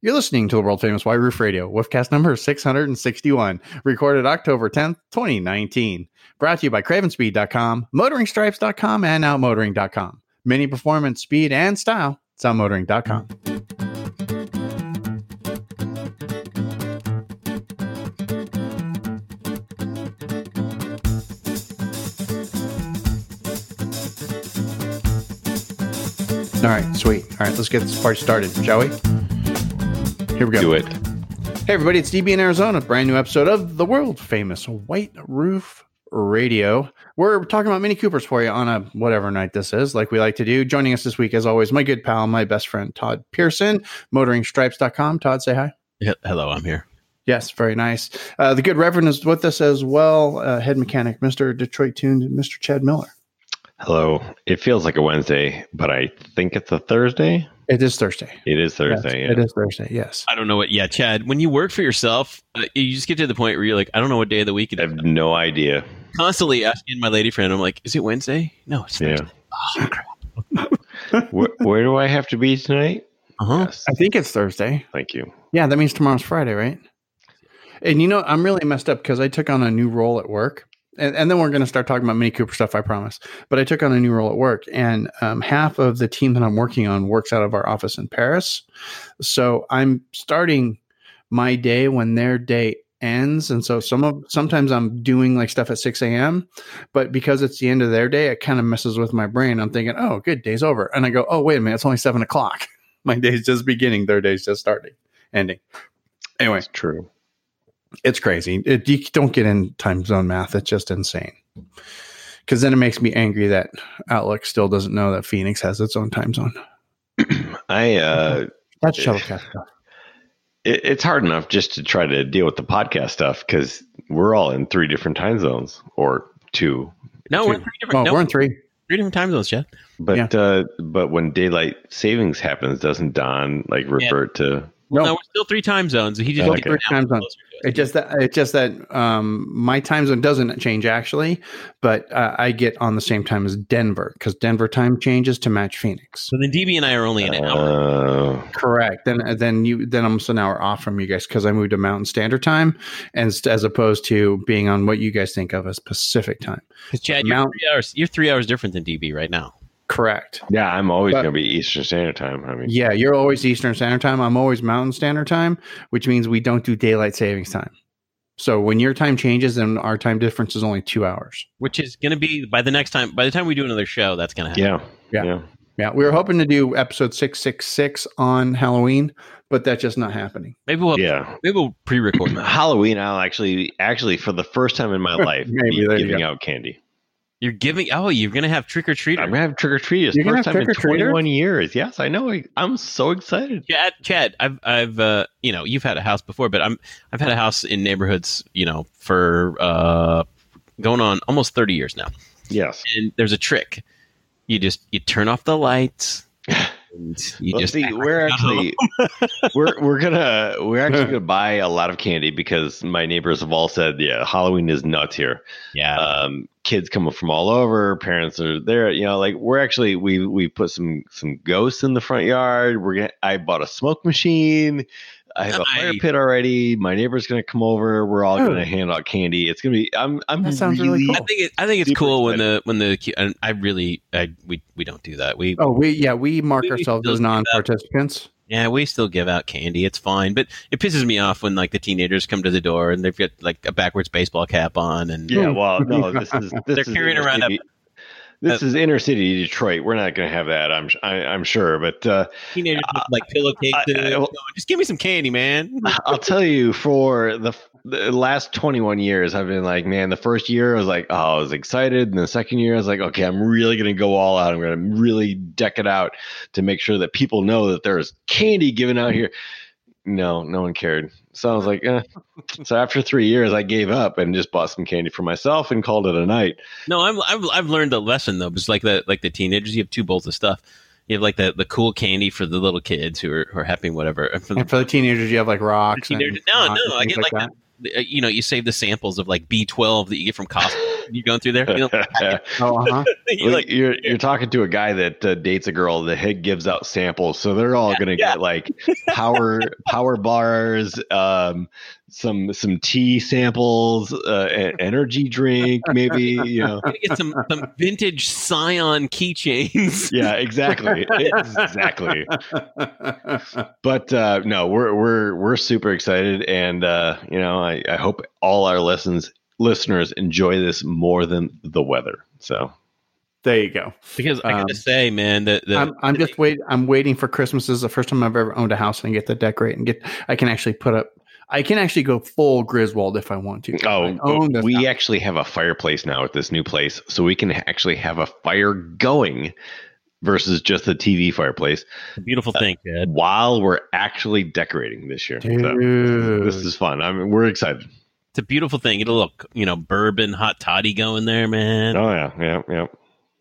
You're listening to the world famous White Roof Radio, Woofcast number 661, recorded October 10th, 2019. Brought to you by CravenSpeed.com, MotoringStripes.com, and OutMotoring.com. Mini performance, speed, and style. It's OutMotoring.com. All right, sweet. All right, let's get this party started, shall we? Here we go. Do it. Hey, everybody, it's DB in Arizona. Brand new episode of the world famous White Roof Radio. We're talking about Mini Coopers for you on a whatever night this is, like we like to do. Joining us this week, as always, my good pal, my best friend, Todd Pearson, motoringstripes.com. Todd, say hi. Yeah, hello, I'm here. Yes, very nice. Uh, the good Reverend is with us as well, uh, head mechanic, Mr. Detroit tuned, Mr. Chad Miller. Hello. It feels like a Wednesday, but I think it's a Thursday. It is Thursday. It is Thursday. Yes, yeah. It is Thursday, yes. I don't know what. Yeah, Chad. When you work for yourself, uh, you just get to the point where you're like, I don't know what day of the week it I have no idea. Constantly asking my lady friend, I'm like, is it Wednesday? No, it's Yeah. Thursday. Oh, crap. where, where do I have to be tonight? Uh-huh. Yes. I think it's Thursday. Thank you. Yeah, that means tomorrow's Friday, right? And you know, I'm really messed up because I took on a new role at work. And, and then we're going to start talking about Mini Cooper stuff, I promise. But I took on a new role at work, and um, half of the team that I'm working on works out of our office in Paris. So I'm starting my day when their day ends. And so some of sometimes I'm doing like stuff at 6 a.m. But because it's the end of their day, it kind of messes with my brain. I'm thinking, oh, good, day's over. And I go, oh, wait a minute, it's only seven o'clock. My day's just beginning, their day's just starting, ending. Anyway, It's true. It's crazy. It, you don't get in time zone math. It's just insane. Because then it makes me angry that Outlook still doesn't know that Phoenix has its own time zone. I uh That's shuttlecast stuff. it, it's hard enough just to try to deal with the podcast stuff because we're all in three different time zones or two. No, we're in three different. Oh, no, we're in three. three different time zones, Chad. But uh but when daylight savings happens, doesn't Don like revert to Well, No. no, we're still three time zones. He just Okay. gets it down Time zone. closer to us. It's just that it's just that um, my time zone doesn't change actually, but uh, I get on the same time as Denver because Denver time changes to match Phoenix. So then DB and I are only an hour. uh, Correct. Then then you then I'm just an hour off from you guys because I moved to Mountain Standard Time, and as opposed to being on what you guys think of as Pacific Time. Because Chad, you're Mount- three hours. You're three hours different than DB right now. Correct. yeah, I'm always gonna be Eastern Standard Time. I mean Yeah, you're always Eastern Standard Time. I'm always Mountain Standard Time, which means we don't do daylight savings time. So when your time changes, then our time difference is only two hours. Which is going to be by the next time. By the time we do another show, that's going to happen. yeah. Yeah. Yeah. Yeah, we were hoping to do episode six six six on Halloween, but that's just not happening. Maybe we'll Yeah. maybe we'll pre-record. Halloween, I'll actually, actually, for the first time in my life, Maybe, be there you giving out candy. You're giving. Oh, you're going to have trick or treater. I'm gonna have trick or treaters. You're First time in 21 years. Yes, I know. I, I'm so excited. Chad, Chad, I've, I've, uh, you know, you've had a house before, but I'm, I've had a house in neighborhoods, you know, for uh, going on almost 30 years now. Yes. And there's a trick. You just you turn off the lights. And you Well, just see, we're actually we're we're gonna we're actually gonna buy a lot of candy because my neighbors have all said, yeah, Halloween is nuts here. yeah. Um, kids coming from all over, parents are there. You know, like we're actually we we put some some ghosts in the front yard. We're gonna. I bought a smoke machine. I have a fire pit already. My neighbor's gonna come over. We're all Oh. gonna hand out candy. It's gonna be. I'm. I'm. That sounds really cool. I think it, I think it's super cool when the when the I really I we we don't do that. We Oh, we yeah, we mark We- we ourselves as non-participants. yeah we still give out candy. It's fine, but it pisses me off when like the teenagers come to the door and they've got like a backwards baseball cap on and Yeah, well, no, this is this They're is carrying around a- city- This is inner city Detroit. We're not going to have that. I'm I, I'm sure, but uh, teenagers with like pillowcases. I- I- just give me some candy, man. I'll tell you for the, the last 21 years, I've been like, man, the first year I was like, oh, I was excited, and the second year I was like, okay, I'm really going to go all out. I'm going to really deck it out to make sure that people know that there's candy given out here. No, no one cared. So I was like, eh. so after three years, I gave up and just bought some candy for myself and called it a night. No, I'm, I've I've learned a lesson though. It's like the like the teenagers. You have two bowls of stuff. You have like the, the cool candy for the little kids who are, who are happy, whatever. And for the, And for the teenagers, you have like rocks. and no, rocks no, and I get like, that. the- you know, you save the samples of like B12 that you get from Costco. you going through there? You know, Oh, uh-huh. you're like, you're you're talking to a guy that uh, dates a girl that head gives out samples, so they're all gonna yeah. get like power power bars, um, some some tea samples, uh, an energy drink, maybe you know. get some some vintage Scion keychains. Yeah, exactly, exactly. But uh, no, we're we're we're super excited, and uh, you know, I, I hope all our lessons listeners enjoy this more than the weather. So there you go. Because I Um, gotta say, man, that the, I'm, I'm just wait. I'm waiting for Christmas. This is the first time I've ever owned a house and I get to decorate and get. I can actually put up. I can actually go full Griswold if I want to. Oh, I own this we house. actually have a fireplace now at this new place, so we can actually have a fire going versus just a TV fireplace a beautiful thing, Chad. while we're actually decorating this year. So this is fun. I mean, we're excited. It's a beautiful thing. It'll look, you know, bourbon hot toddy going there, man. Oh yeah, yeah, yeah.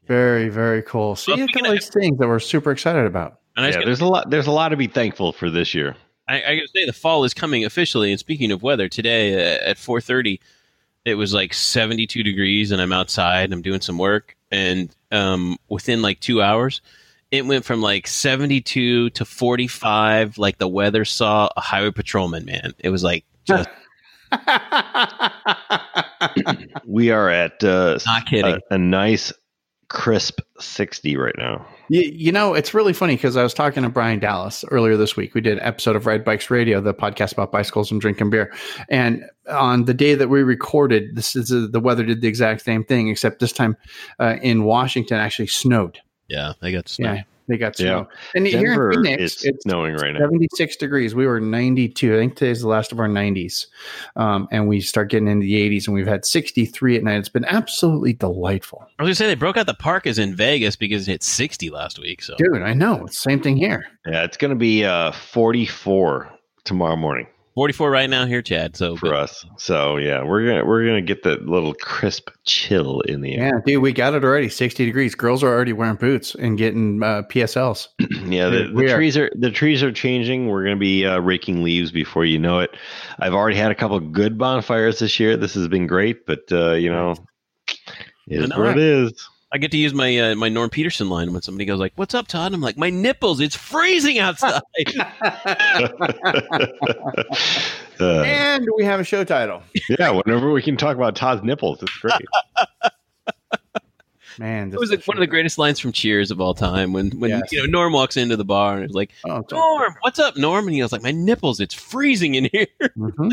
very very cool. See, Well, it's speaking all these things that we're super excited about. And I, yeah gonna- there's a lot. There's a lot to be thankful for this year. I, I gotta say, the fall is coming officially. And speaking of weather, today uh, at 4:30, it was like 72 degrees, and I'm outside. I'm doing some work, and um, within like two hours, it went from like 72 to 45. Like the weather saw a highway patrolman. Man, it was like just We are at uh, not kidding. a, a nice crisp 60 right now. You, you know, it's really funny because I was talking to Brian Dallas earlier this week. We did an episode of Ride Bikes Radio, the podcast about bicycles and drinking beer. And on the day that we recorded, this is uh, the weather did the exact same thing, except this time uh, in Washington actually snowed. yeah, they got snow. Yeah, they got Yeah. snow. And here Denver in Phoenix, is it's snowing right now. 76 degrees. We were 92. I think today's the last of our 90s. Um, and we start getting into the 80s, and we've had 63 at night. It's been absolutely delightful. I was gonna say they broke out the park as in Vegas because it hit 60 last week. So Dude, I know. It's same thing here. Yeah, it's going to be uh, 44 tomorrow morning 44 right now here, Chad. So for us. So yeah, we're gonna we're gonna get that little crisp chill in the air. Yeah, dude, we got it already. 60 degrees. Girls are already wearing boots and getting uh, PSLs. Yeah, the, the are- trees are the trees are changing. We're gonna be uh, raking leaves before you know it. I've already had a couple good bonfires this year. This has been great, but uh, you know, it is what it is. I get to use my uh, my Norm Peterson line when somebody goes like, "What's up, Todd?" I'm like, "My nipples. It's freezing outside." Uh, and we have a show title. yeah, whenever we can talk about Todd's nipples, it's great. Man, it was like one of the greatest lines from Cheers of all time. When when Yes. you know Norm walks into the bar and it's like, Oh, it's "Norm, what's up, Norm?" And he was like, "My nipples. It's freezing in here." Mhm.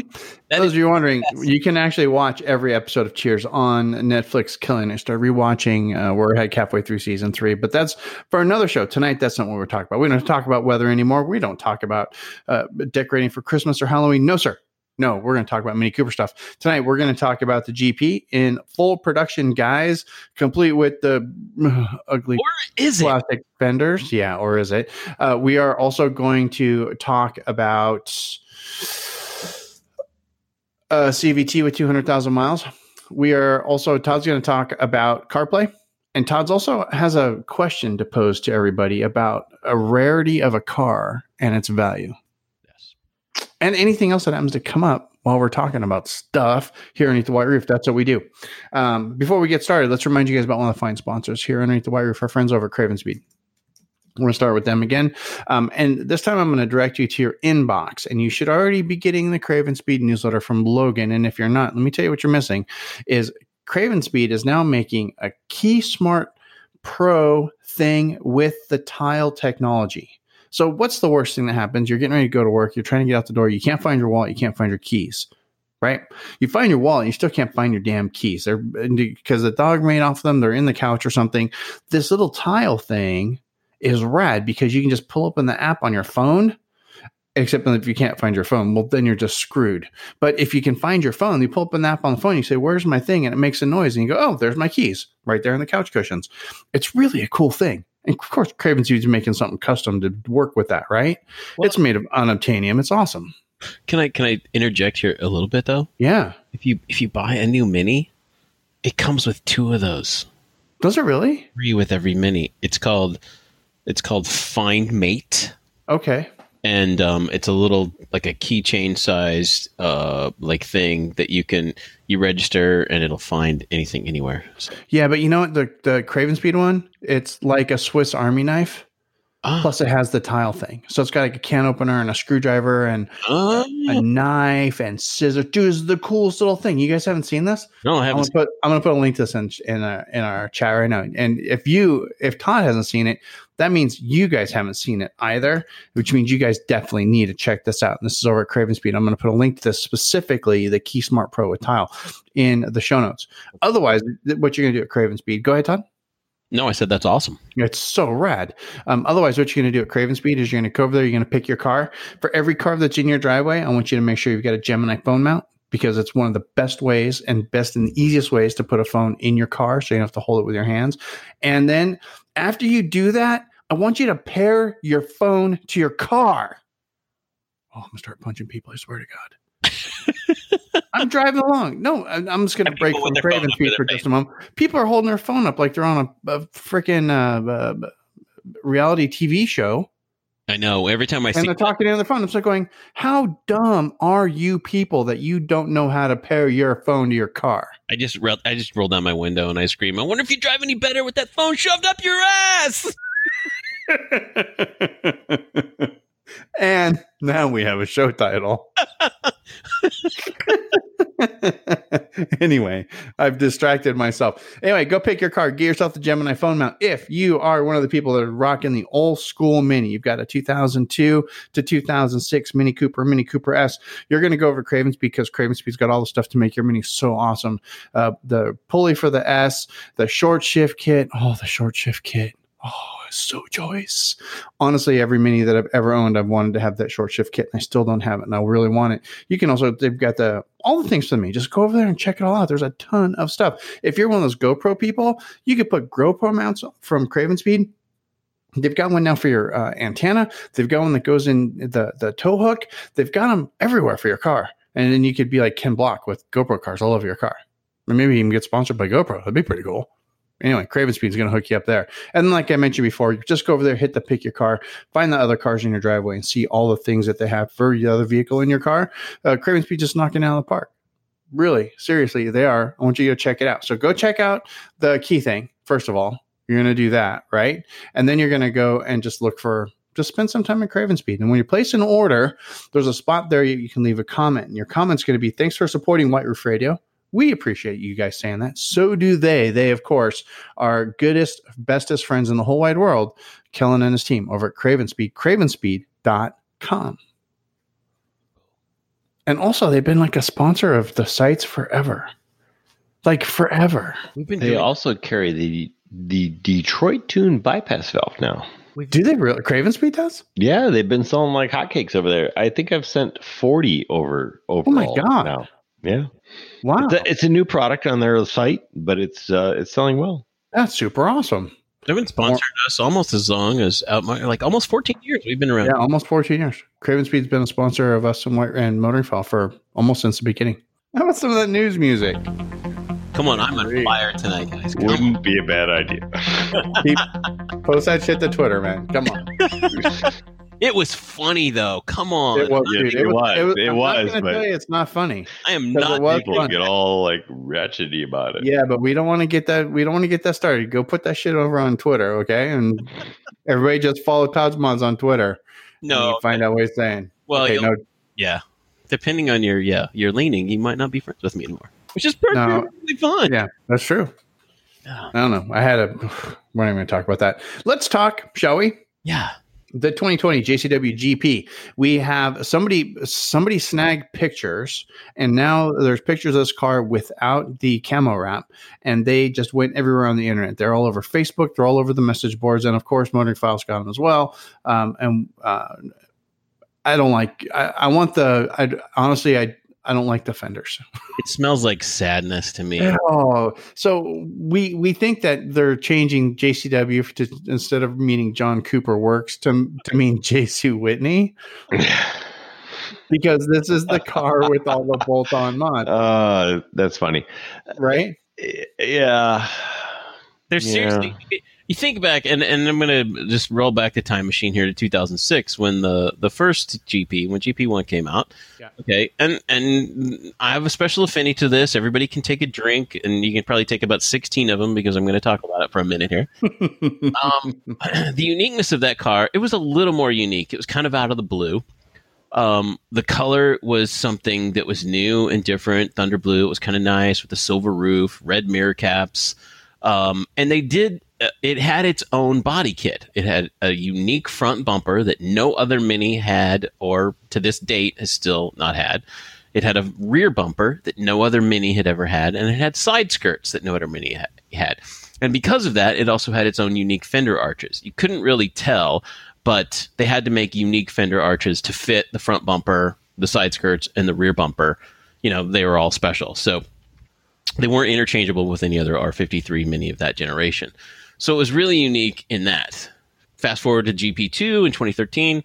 That Those of you wondering, you can actually watch every episode of Cheers on Netflix. Killing it. Start rewatching. Uh, we're like halfway through season three, but that's for another show tonight. That's not what we're talking about. We don't talk about weather anymore. We don't talk about uh, decorating for Christmas or Halloween. No, sir. No, we're going to talk about Mini Cooper stuff tonight. We're going to talk about the GP in full production, guys, complete with the uh, ugly Or is it? plastic fenders. Yeah, or is it? Uh, we are also going to talk about uh, CVT with 200,000 miles. We are also, Todd's going to talk about CarPlay. And Todd's also has a question to pose to everybody about a rarity of a car and its value. And anything else that happens to come up while we're talking about stuff here underneath the white roof. That's what we do. Um, before we get started, let's remind you guys about one of the fine sponsors here underneath the white roof, our friends over at Craven Speed. We're going to start with them again. Um, and this time I'm going to direct you to your inbox. And you should already be getting the Craven Speed newsletter from Logan. And if you're not, let me tell you what you're missing is Craven Speed is now making a KeySmart Pro thing with the tile technology. So what's the worst thing that happens? You're getting ready to go to work. You're trying to get out the door. You can't find your wallet. You can't find your keys. Right? You find your wallet. And you still can't find your damn keys. They're because the dog made off them. They're in the couch or something. This little tile thing is rad because you can just pull open the app on your phone. Except if you can't find your phone, well, then you're just screwed. But if you can find your phone, you pull up an app on the phone, you say, Where's my thing? And it makes a noise. And you go, Oh, there's my keys right there in the couch cushions. It's really a cool thing. And of course, Craven's using making something custom to work with that, right? Well- it's made of unobtainium. It's awesome. Can I can I interject here a little bit though? Yeah. If you if you buy a new mini, it comes with two of those. Does it really? Free with every mini. It's called it's called Find Mate. Okay. And um, it's a little like a keychain sized uh, like thing that you can you register and it'll find anything anywhere. So, Yeah, but you know what? The the Craven Speed one, it's like a Swiss Army knife. ah, Plus, it has the tile thing, so it's got like a can opener and a screwdriver and ah. a knife and scissors. Dude, this is the coolest little thing. You guys haven't seen this? no, I I'm haven't. gonna put I'm gonna put a link to this in in our in our chat right now. And if you if Todd hasn't seen it, that means you guys haven't seen it either, which means you guys definitely need to check this out. And this is over at Craven Speed. I'm gonna put a link to this specifically, the KeySmart Pro with tile, in the show notes. Otherwise, what you're gonna do at Craven Speed? Go ahead, Todd. No, I said that's awesome. It's so rad. Um, otherwise, what you're going to do at Craven Speed is you're going to go over there, you're going to pick your car. For every car that's in your driveway, I want you to make sure you've got a Gemini phone mount because it's one of the best ways and best and easiest ways to put a phone in your car so you don't have to hold it with your hands. And then after you do that, I want you to pair your phone to your car. Oh, I'm to start punching people. I swear to God. I'm driving along. No, I'm just going to And break from Craven up to Speed their for just a moment. People are holding their phone up like they're on a, a freaking uh, uh, reality TV show I know. Every time I and see they're talking on the phone. It's like going, How dumb are you people that you don't know how to pair your phone to your car? I just roll, I just roll down my window and I scream. I wonder if you drive any better with that phone shoved up your ass. and now we have a show title. anyway, I've distracted myself. Anyway, go pick your car. Get yourself the Gemini phone mount. If you are one of the people that are rocking the old school Mini, you've got a 2002 to 2006 Mini Cooper, Mini Cooper S. You're going to go over Cravens because Cravens Speed's got all the stuff to make your Mini so awesome. Uh, the pulley for the S, the short shift kit. Oh, the short shift kit. Oh, so choice. Honestly, every mini that I've ever owned, I've wanted to have that short shift kit, and I still don't have it, and I really want it. You can also they've got the all the things for me. Just go over there and check it all out. There's a ton of stuff. If you're one of those GoPro people, you could put GoPro mounts from Craven Speed. They've got one now for your uh, antenna. They've got one that goes in the the tow hook. They've got them everywhere for your car, and then you could be like Ken Block with GoPro cars all over your car. Or maybe even get sponsored by GoPro. That'd be pretty cool. Anyway, Craven Speed's going to hook you up there. And like I mentioned before, just go over there, hit the pick your car, find the other cars in your driveway, and see all the things that they have for the other vehicle in your car. Uh, Craven Speed just knocking out of the park. Really, seriously, they are. I want you to go check it out. So go check out the key thing, first of all. You're going to do that, right? And then you're going to go and just look for just spend some time at Craven Speed. And when you place an order, there's a spot there you, you can leave a comment. And your comment's going to be thanks for supporting White Roof Radio. We appreciate you guys saying that. So do they. They, of course, are goodest, bestest friends in the whole wide world, Kellen and his team over at Craven Speed, cravenspeed.com. And also, they've been like a sponsor of the sites forever. Like forever. We've been They doing, also carry the the Detroit Tune bypass valve now. Do they really? Craven Speed does? Yeah, they've been selling like hotcakes over there. I think I've sent forty over over. Oh my God. Now. Yeah, Wow. it's a, it's a new product on their site, but it's uh, it's selling well. That's super awesome. they've been sponsoring us almost as long as out my, like almost 14 years. We've been around. Yeah, almost 14 years. Craven Speed's been a sponsor of us and, White- and Motoring File for almost since the beginning. How about some of that news music? Come on, I'm on fire tonight, guys. Come. Wouldn't be a bad idea. Post that shit to Twitter, man. Come on. It was funny though. Come on, It was, dude. it was. It I'm was, not gonna but- tell you it's not funny. I am not. it was People fun. get all like ratchety about it. Yeah, but we don't want to get that. We don't want to get that started. Go put that shit over on Twitter, okay? And everybody just follow Todd's Mods on Twitter. and no, you find out what he's saying. well, okay, no, yeah. Depending on your yeah your leaning, you might not be friends with me anymore, which is No. perfectly fine. yeah, that's true. Yeah. I don't know. I had a. We're not even going to talk about that. Let's talk, shall we? yeah. The 2020 JCW GP, we have somebody somebody snagged pictures, and now there's pictures of this car without the camo wrap, and they just went everywhere on the internet. They're all over Facebook, they're all over the message boards, and of course, Motoring Files got them as well. Um, and uh, I don't like. I, I want the. I honestly, I I don't like the fenders. It smells like sadness to me. Oh, so we we think that they're changing JCW to instead of meaning John Cooper Works to to mean JC Whitney because this is the car with all the bolt-on mods, uh, that's funny. right? Yeah. They're Yeah. seriously. You think back, and, and I'm going to just roll back the time machine here to 2006 when the, the first GP, when GP1 came out. Yeah. Okay. And, and I have a special affinity to this. Everybody can take a drink, and you can probably take about 16 of them because I'm going to talk about it for a minute here. um, the uniqueness of that car, it was a little more unique. It was kind of out of the blue. Um, the color was something that was new and different. Thunder blue. It was kind of nice with the silver roof, red mirror caps. Um, and they did it had its own body kit. It had a unique front bumper that no other Mini had, or to this date has still not had. It had a rear bumper that no other Mini had ever had, and it had side skirts that no other Mini ha- had. And because of that, it also had its own unique fender arches. You couldn't really tell, but they had to make unique fender arches to fit the front bumper, the side skirts, and the rear bumper. You know, they were all special. So they weren't interchangeable with any other R53 Mini of that generation. So it was really unique in that. Fast forward to GP2 in 2013,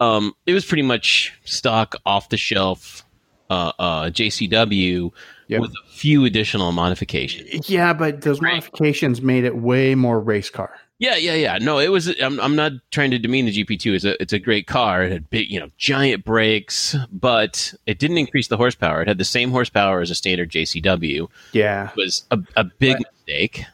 um, it was pretty much stock off the shelf uh, uh, JCW Yep. with a few additional modifications. Yeah, but those Right. modifications made it way more race car. Yeah, yeah, yeah. No, it was. I'm, I'm not trying to demean the GP2. It's a, it's a great car. It had big, you know, giant brakes, but it didn't increase the horsepower. It had the same horsepower as a standard JCW. Yeah. It was a, a big Right. mistake.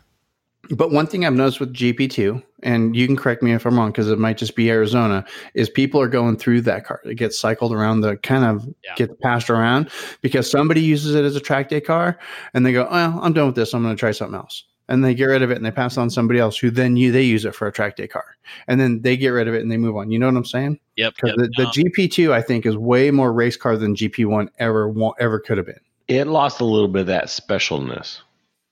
But one thing I've noticed with GP2, and you can correct me if I'm wrong because it might just be Arizona, is people are going through that car. It gets cycled around the kind of Yeah. gets passed around because somebody uses it as a track day car and they go, Oh, I'm done with this. I'm going to try something else. And they get rid of it and they pass on somebody else who then you, they use it for a track day car. And then they get rid of it and they move on. You know what I'm saying? Yep. Because yep. the, the Um, GP2, I think, is way more race car than GP1 ever, wa- ever could have been. It lost a little bit of that specialness.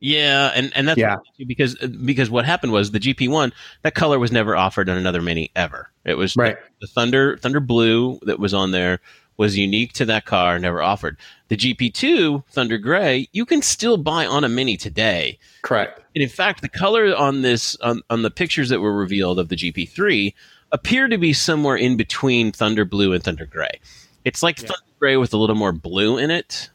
Yeah, and and that's Yeah. because because what happened was the GP one that color was never offered on another Mini ever. It was Right. the Thunder Thunder Blue that was on there was unique to that car, never offered. The GP2 Thunder Gray you can still buy on a Mini today. Correct. And in fact, the color on this on, on the pictures that were revealed of the GP3 appear to be somewhere in between Thunder Blue and Thunder Gray. It's like Yeah. Thunder Gray with a little more blue in it.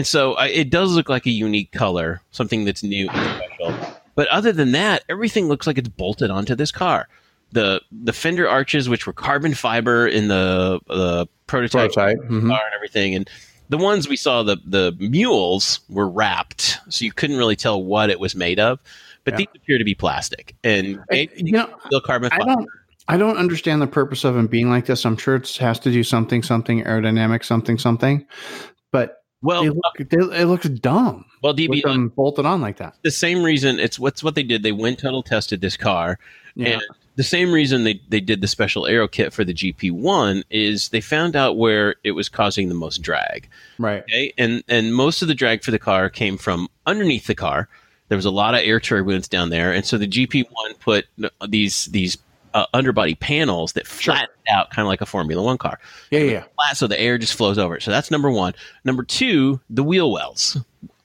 And so I, it does look like a unique color, something that's new and special. But other than that, everything looks like it's bolted onto this car. The the fender arches, which were carbon fiber in the the prototype, Prototype. Mhm. car and everything, and the ones we saw the the mules were wrapped, so you couldn't really tell what it was made of. But Yeah. these appear to be plastic and I- you know, still carbon I fiber. don't. I don't understand the purpose of them being like this. I'm sure it has to do something, something aerodynamic, something, something. But Well, they look, they, it looks dumb well, DB, them bolted on like that. the same reason it's what's what they did. They wind tunnel tested this car, Yeah. And the same reason they, they did the special aero kit for the GP1 is they found out where it was causing the most drag. right. Okay. And and most of the drag for the car came from underneath the car. There was a lot of air turbulence down there. And so the GP1 put these these uh, underbody panels that flattened out kind of like a Formula One car. Yeah. Yeah. Flat so the air just flows over it. So that's number one. Number two, the wheel wells.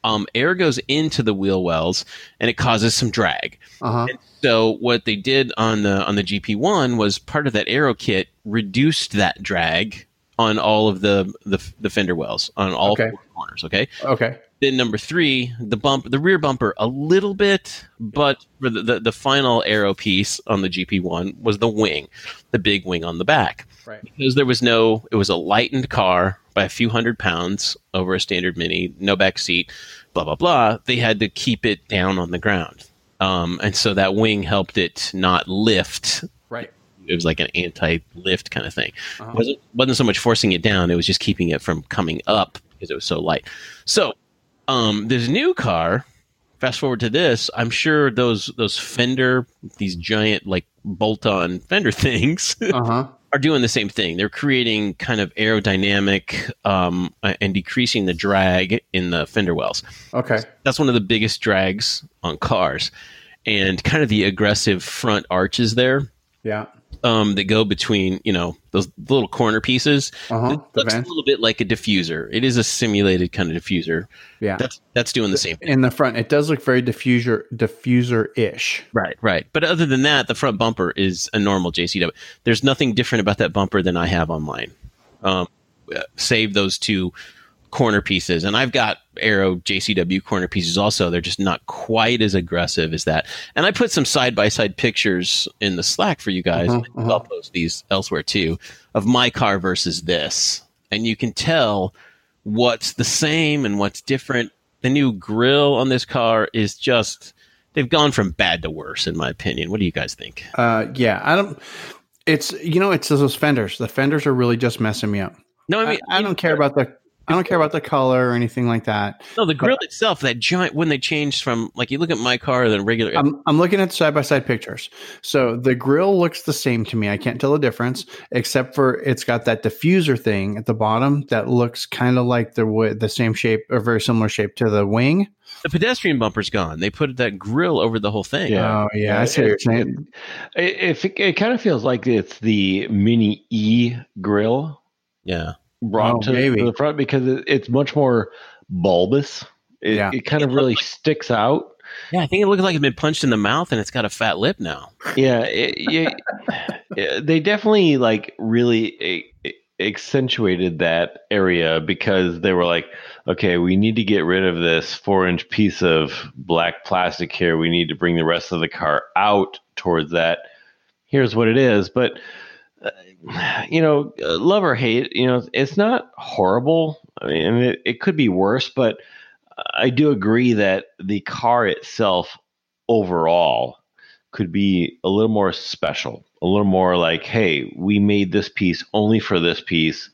Um, air goes into the wheel wells and it causes some drag. Uh huh. So what they did on the on the GP1 was part of that aero kit reduced that drag on all of the the, the fender wells on all Okay. four corners. Okay. Okay. Then number three, the bump, the rear bumper, a little bit, but for the, the the final aero piece on the GP1 was the wing, the big wing on the back Right. because there was no it was a lightened car by a few hundred pounds over a standard mini no back seat blah blah blah they had to keep it down on the ground um, and so that wing helped it not lift Right. it was like an anti-lift kind of thing Uh-huh. wasn't wasn't so much forcing it down it was just keeping it from coming up because it was so light so um, this new car fast forward to this i'm sure those those fender these giant like bolt-on fender things Uh huh. are doing the same thing. They're creating kind of aerodynamic um, and decreasing the drag in the fender wells. Okay. That's one of the biggest drags on cars, and kind of the aggressive front arches there Yeah. Um, that go between you know those little corner pieces. Uh huh. It looks a little bit like a diffuser. It is a simulated kind of diffuser. Yeah. That's that's doing the same thing. In the front, it does look very diffuser diffuser ish. Right, right. But other than that, the front bumper is a normal JCW. There's nothing different about that bumper than I have on mine. Um, save those two corner pieces, and I've got Aero JCW corner pieces also. They're just not quite as aggressive as that. And I put some side by side pictures in the Slack for you guys. Uh-huh, uh-huh. I'll post these elsewhere too of my car versus this, and you can tell what's the same and what's different. The new grill on this car is just. They've gone from bad to worse, in my opinion. What do you guys think? Uh, yeah, I don't. It's you know it's those fenders. The fenders are really just messing me up. No, I I, mean, I don't care about the. I don't care about the color or anything like that. No, the grill itself, that giant when they changed from like you look at my car than regular. I'm, I'm looking at side by side pictures. So the grill looks the same to me. I can't tell the difference, except for it's got that diffuser thing at the bottom that looks kind of like the the same shape or very similar shape to the wing. the pedestrian bumper's gone. They put that grill over the whole thing. Yeah. Oh yeah, I see what you're It- It, it, it kind of feels like it's the mini E grill Yeah. Brought Oh, to, maybe. to the front because it, it's much more bulbous. It, Yeah. it kind of really sticks out. Yeah, I think it looks like it's been punched in the mouth and it's got a fat lip now. Yeah, it, it- it- they definitely like really accentuated that area because they were like, okay, we need to get rid of this four inch piece of black plastic here. We need to bring the rest of the car out towards that. Here's what it is, but you know, love or hate, you know, it's not horrible. I mean, it, it could be worse, but I do agree that the car itself overall could be a little more special, a little more like, hey, we made this piece only for this piece,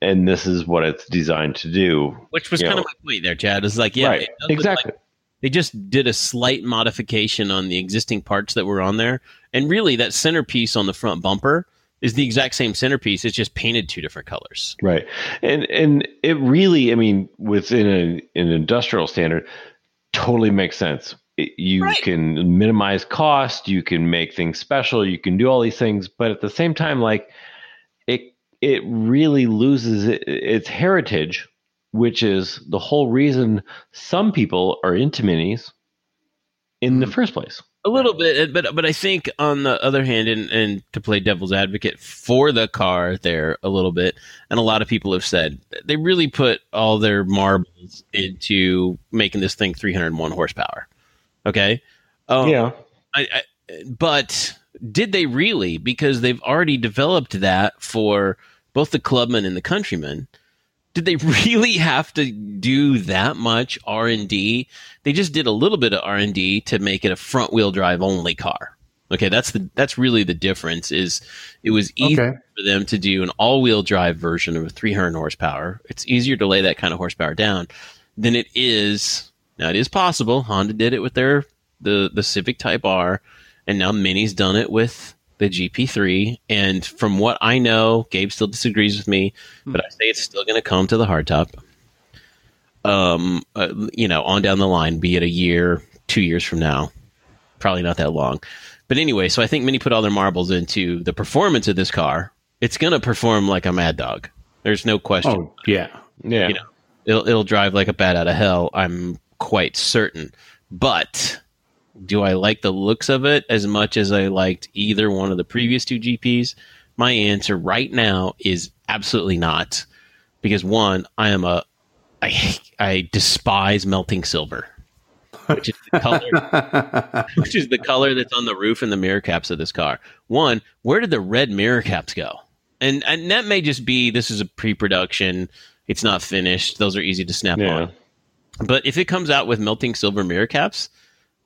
and this is what it's designed to do. Which was You kind know. of my point there, Chad. Is like, yeah, right, it exactly. like they just did a slight modification on the existing parts that were on there. And really, that centerpiece on the front bumper is the exact same centerpiece. It's just painted two different colors. Right. And and it really, I mean, within a, an industrial standard, totally makes sense. It- you Right. can minimize cost, you can make things special, you can do all these things, but at the same time, like it it really loses it, its heritage, which is the whole reason some people are into minis in the Mhm. first place. A little bit, but but I think on the other hand, and, and to play devil's advocate for the car there a little bit, and a lot of people have said they really put all their marbles into making this thing 301 horsepower. Okay, um, yeah. I, I, but did they really? Because they've already developed that for both the clubman and the countryman. Did they really have to do that much R and D? They just did a little bit of R and D to make it a front wheel drive only car. Okay, that's the that's really the difference. Is it was easy Okay. for them to do an all wheel drive version of a 300 horsepower. It's easier to lay that kind of horsepower down than it is. Now it is possible. Honda did it with their the the Civic Type R, and now Mini's done it with the GP3. And from what I know, Gabe still disagrees with me, but I say it's still going to come to the hardtop. Um, uh, you know, on down the line, be it a year, two years from now, probably not that long. But anyway, so I think Mini put all their marbles into the performance of this car. It's going to perform like a Mad Dog. There's no question Oh yeah. Yeah. you know, it'll it'll drive like a bat out of hell. I'm quite certain. But do I like the looks of it as much as I liked either one of the previous two GPs? My answer right now is absolutely not, because one, I am a I I despise melting silver, which is the color which is the color that's on the roof and the mirror caps of this car. One, where did the red mirror caps go? And and that may just be this is a pre-production. It's not finished. Those are easy to snap Yeah. on. But if it comes out with melting silver mirror caps,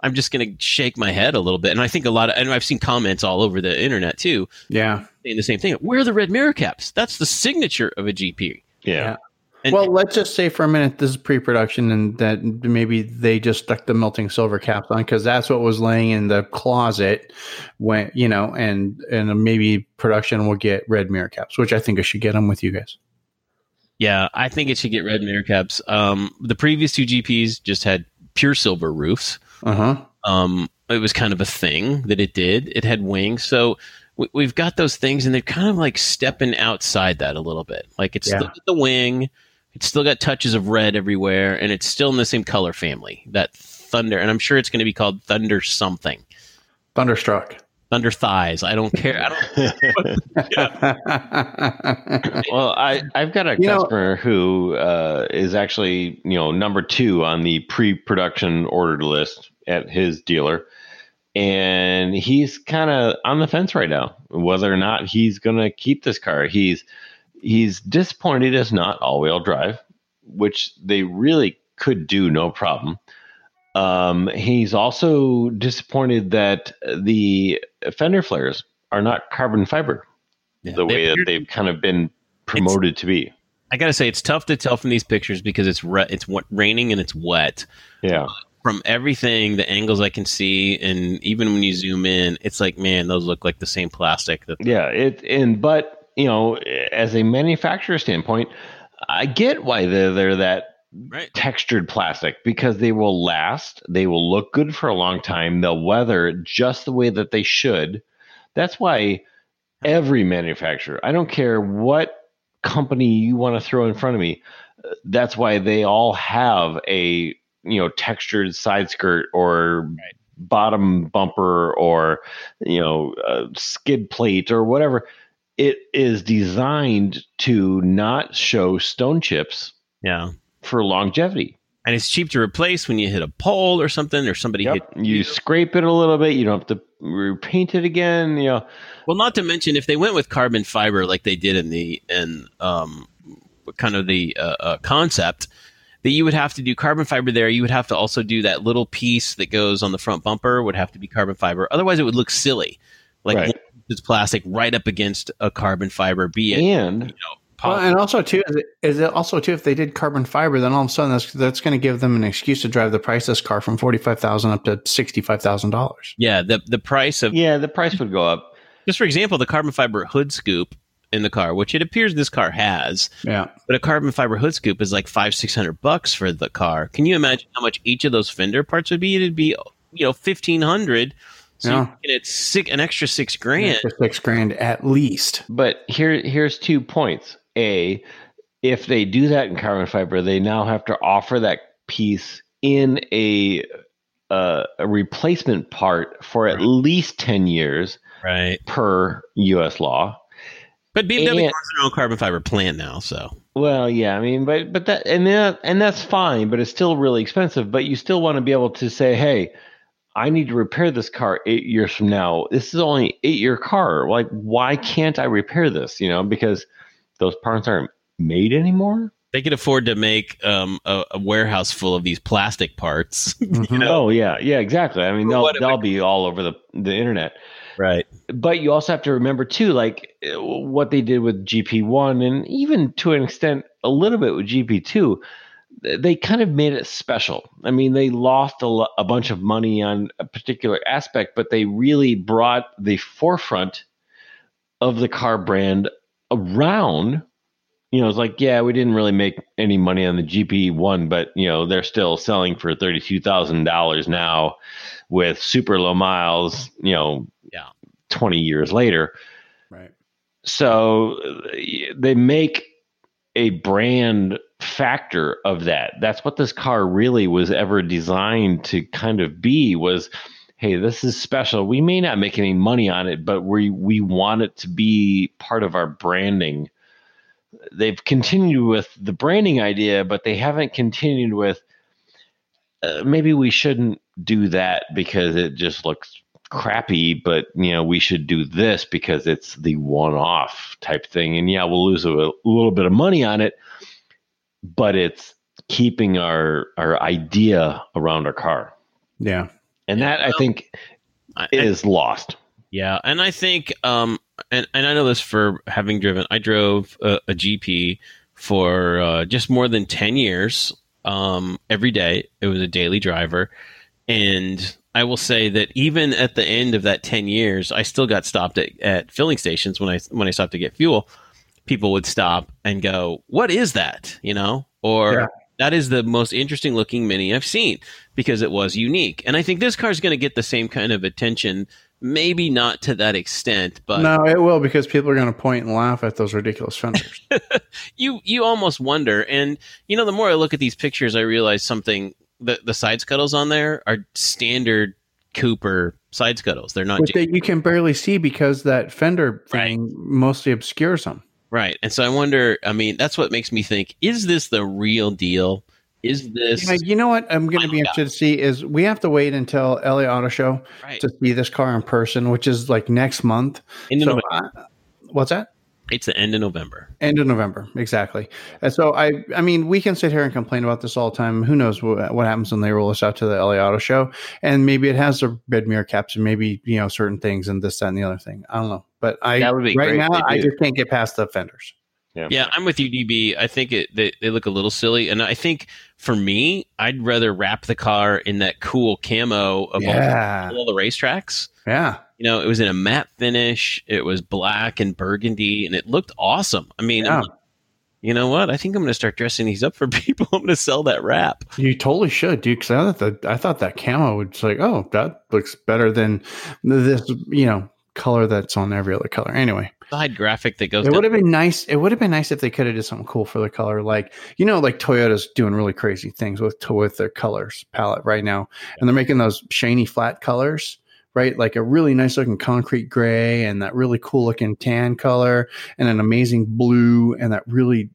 I'm just going to shake my head a little bit. And I think a lot of, and I've seen comments all over the internet too, yeah. saying the same thing. Where are the red mirror caps? That's the signature of a GP. Yeah. And well, let's just say for a minute this is pre-production, and that maybe they just stuck the melting silver caps on because that's what was laying in the closet when you know, and and maybe production will get red mirror caps, which I think I should get them with you guys. yeah, I think it should get red mirror caps. Um, the previous two GPs just had pure silver roofs. Uh huh. um, it was kind of a thing that it did. It had wings, so we, we've got those things, and they're kind of like stepping outside that a little bit. Like it's Yeah. still got the wing, it's still got touches of red everywhere, and it's still in the same color family. That thunder, and I'm sure it's going to be called Thunder something. Thunderstruck. Under thighs. I don't care. I don't. well, I I've got a you customer know, who uh, is actually you know number two on the pre-production ordered list at his dealer, and he's kind of on the fence right now whether or not he's going to keep this car. He's he's disappointed it's not all-wheel drive, which they really could do no problem. Um, he's also disappointed that the fender flares are not carbon fiber yeah, the way that they've kind of been promoted to be. I gotta say, it's tough to tell from these pictures because it's re- it's raining and it's wet. Yeah. from everything, the angles I can see, and even when you zoom in, it's like, man, those look like the same plastic. That yeah, it and but you know, as a manufacturer standpoint, I get why they're they're that right. textured plastic because they will last. They will look good for a long time. They'll weather just the way that they should. That's why every manufacturer, I don't care what company you want to throw in front of me, that's why they all have a you know textured side skirt or right. bottom bumper or you know skid plate or whatever. It is designed to not show stone chips. Yeah for longevity. And it's cheap to replace when you hit a pole or something, or somebody yep. hit. You, you scrape it a little bit. You don't have to repaint it again. You know. Well, not to mention if they went with carbon fiber like they did in the in um, kind of the uh, uh, concept, that you would have to do carbon fiber there. You would have to also do that little piece that goes on the front bumper would have to be carbon fiber. Otherwise, it would look silly. Like right. it's plastic right up against a carbon fiber. Be it and you know, well, and also too is it, is it also too if they did carbon fiber, then all of a sudden that's that's going to give them an excuse to drive the price of this car from forty five thousand up to sixty five thousand dollars. Yeah, the the price of yeah the price would go up. Just for example, the carbon fiber hood scoop in the car, which it appears this car has. Yeah. But a carbon fiber hood scoop is like five six hundred bucks for the car. Can you imagine how much each of those fender parts would be? It'd be you know fifteen hundred. So yeah. it's six, an extra six grand. Extra six grand at least. But here, here's two points. A, if they do that in carbon fiber, they now have to offer that piece in a uh, a replacement part for at right. least ten years, right? Per U.S. law. But BMW and, has their own carbon fiber plant now, so. Well, yeah, I mean, but but that and that and that's fine, but it's still really expensive. But you still want to be able to say, hey, I need to repair this car eight years from now. This is only eight year car. Like, why can't I repair this? You know, because those parts aren't made anymore. They could afford to make um, a, a, warehouse full of these plastic parts. you know? Oh yeah, yeah, exactly. I mean, they'll they'll be all over the the internet, right? But you also have to remember too, like what they did with GP one, and even to an extent, a little bit with GP two. They kind of made it special. I mean, they lost a, lo- a bunch of money on a particular aspect, but they really brought the forefront of the car brand around you know, it's like, yeah, we didn't really make any money on the GP one, but you know, they're still selling for thirty two thousand dollars now with super low miles, you know, yeah, twenty years later. Right. So they make a brand factor of that. That's what this car really was ever designed to kind of be was hey, this is special. We may not make any money on it, but we we want it to be part of our branding. They've continued with the branding idea, but they haven't continued with uh, maybe we shouldn't do that because it just looks crappy, but you know, we should do this because it's the one-off type thing. And yeah, we'll lose a, a little bit of money on it, but it's keeping our our idea around our car. Yeah and yeah, that well, I think I, is lost. Yeah, and I think, um, and and I know this for having driven. I drove a, a GP for uh, just more than ten years. Um, every day, it was a daily driver, and I will say that even at the end of that ten years, I still got stopped at, at filling stations when I when I stopped to get fuel. People would stop and go, "What is that?" You know, or yeah that is the most interesting looking mini I've seen because it was unique. And I think this car is going to get the same kind of attention, maybe not to that extent, but no, it will because people are going to point and laugh at those ridiculous fenders. you you almost wonder, and you know, the more I look at these pictures, I realize something. The the side scuttles on there are standard Cooper side scuttles. They're not But that you can barely see because that fender Right. thing mostly obscures them. Right. And so I wonder. I mean, that's what makes me think: Is this the real deal? Is this Yeah, you know what I'm going to be interested to see is we have to wait until LA Auto Show right? to see this car in person, which is like next month. Of So, uh, what's that? It's the end of November. End of November, exactly. And so I, I mean, we can sit here and complain about this all the time. Who knows what, what happens when they roll us out to the LA Auto Show? And maybe it has the red mirror caps, and maybe you know certain things, and this, that, and the other thing. I don't know, but I That would be right great now I just can't get past the fenders. Yeah, yeah, I'm with you, DB. I think it they, they look a little silly, and I think for me, I'd rather wrap the car in that cool camo of Yeah, all, all the racetracks. yeah. You know, it was in a matte finish. It was black and burgundy, and it looked awesome. I mean, Yeah. Like, you know what? I think I'm going to start dressing these up for people. I'm going to sell that wrap. You totally should, dude. Because I thought that I thought that camo was like, oh, that looks better than this, you know, color that's on every other color. Anyway, Side graphic that goes. it would have been nice. It would have been nice if they could have did something cool for the color, like you know, like Toyota's doing really crazy things with with their colors palette right now, and they're making those shiny flat colors. Right, like a really nice looking concrete gray, and that really cool looking tan color, and an amazing blue, and that really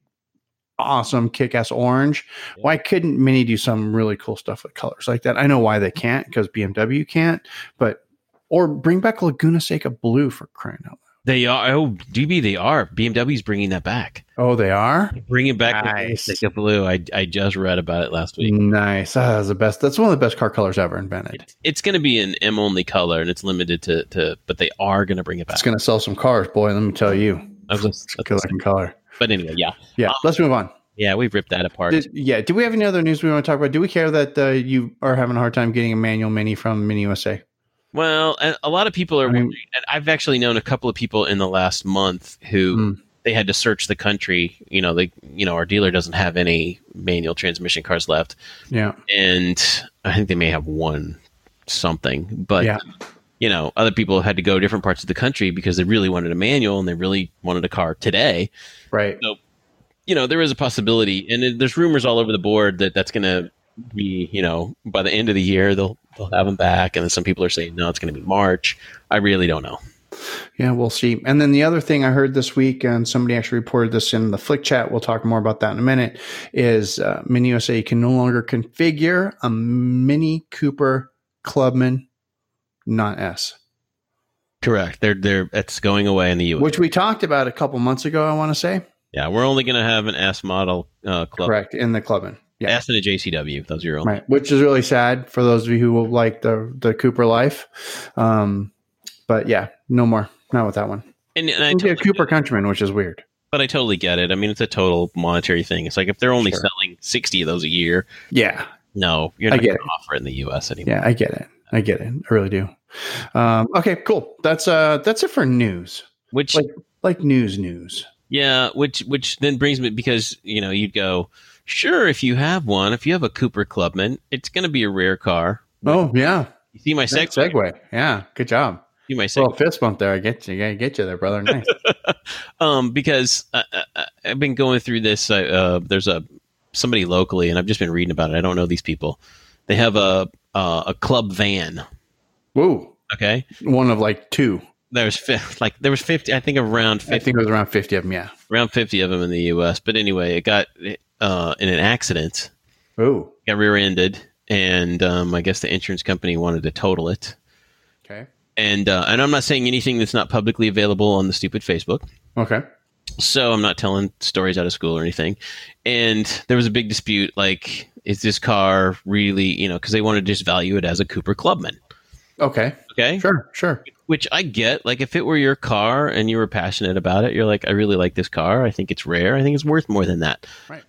awesome kick ass orange. Yeah. Why couldn't Mini do some really cool stuff with colors like that? I know why they can't because BMW can't, but or bring back Laguna Seca blue for crying out loud. They are. Oh, DB, they are. BMW's bringing that back. Oh, they are Bringing back Nice. the Seca blue. I I just read about it last week. nice. Ah, that's the best. That's one of the best car colors ever invented. It's, it's going to be an M only color, and it's limited to, to but they are going to bring it back. It's going to sell some cars, boy. Let me tell you, I was it's just- a good looking color. but anyway, yeah, Yeah, let's move on. yeah, we've ripped that apart. Did, yeah, do we have any other news we want to talk about? Do we care that uh, you are having a hard time getting a manual Mini from Mini USA? Well, a lot of people are I mean- wondering, and I've actually known a couple of people in the last month who Mm. they had to search the country. You know, they, you know, our dealer doesn't have any manual transmission cars left, Yeah, and I think they may have one something, but yeah, you know, other people had to go different parts of the country because they really wanted a manual and they really wanted a car today. right. So, you know, there is a possibility, and it- there's rumors all over the board that that's going to be, you know, by the end of the year they'll they'll have them back, and then some people are saying no, it's going to be March. I really don't know. Yeah, we'll see. And then the other thing I heard this week, and somebody actually reported this in the Flick chat. We'll talk more about that in a minute. Is uh, Mini USA can no longer configure a Mini Cooper Clubman, not S, Correct. They're they're it's going away in the U.S. which we talked about a couple months ago. I want to say yeah, we're only going to have an S model uh, club. correct in the Clubman. Yeah, S and a JCW. Those are your only. right. Which is really sad for those of you who like the the Cooper life. Um, but yeah, no more. Not with that one. And, and I It'll a totally Cooper Countryman, which is weird. but I totally get it. I mean, it's a total monetary thing. It's like if they're only Sure. selling sixty of those a year, Yeah, no, you're not going to offer it in the U.S. anymore. Yeah, I get it. I get it. I really do. Um, okay, cool. That's uh that's it for news. Which Like like news news. Yeah, which which then brings me because you know you'd go sure if you have one if you have a Cooper Clubman it's going to be a rare car. Oh yeah. You see my segue? segue. Yeah. Good job. You my Well, segue? fist bump there. I get you. I get you there, brother. Nice. um, because uh, I've been going through this. Uh, uh, there's a somebody locally, and I've just been reading about it. I don't know these people. They have a uh, a Clubvan. Woo. Okay, One of like two. There's fi- like there was fifty. I think around I 50, think it was around fifty of them. Yeah. around fifty of them in the U.S. But anyway, it got uh, in an accident. Ooh. got rear-ended, and um, I guess the insurance company wanted to total it. Okay. And uh, and I'm not saying anything that's not publicly available on the stupid Facebook. Okay. So I'm not telling stories out of school or anything. And there was a big dispute, like, is this car really, you know, because they wanted to just value it as a Cooper Clubman. Okay. Okay. Sure. Sure. Which I get. Like, if it were your car and you were passionate about it, you're like, I really like this car. I think it's rare. I think it's worth more than that. Right.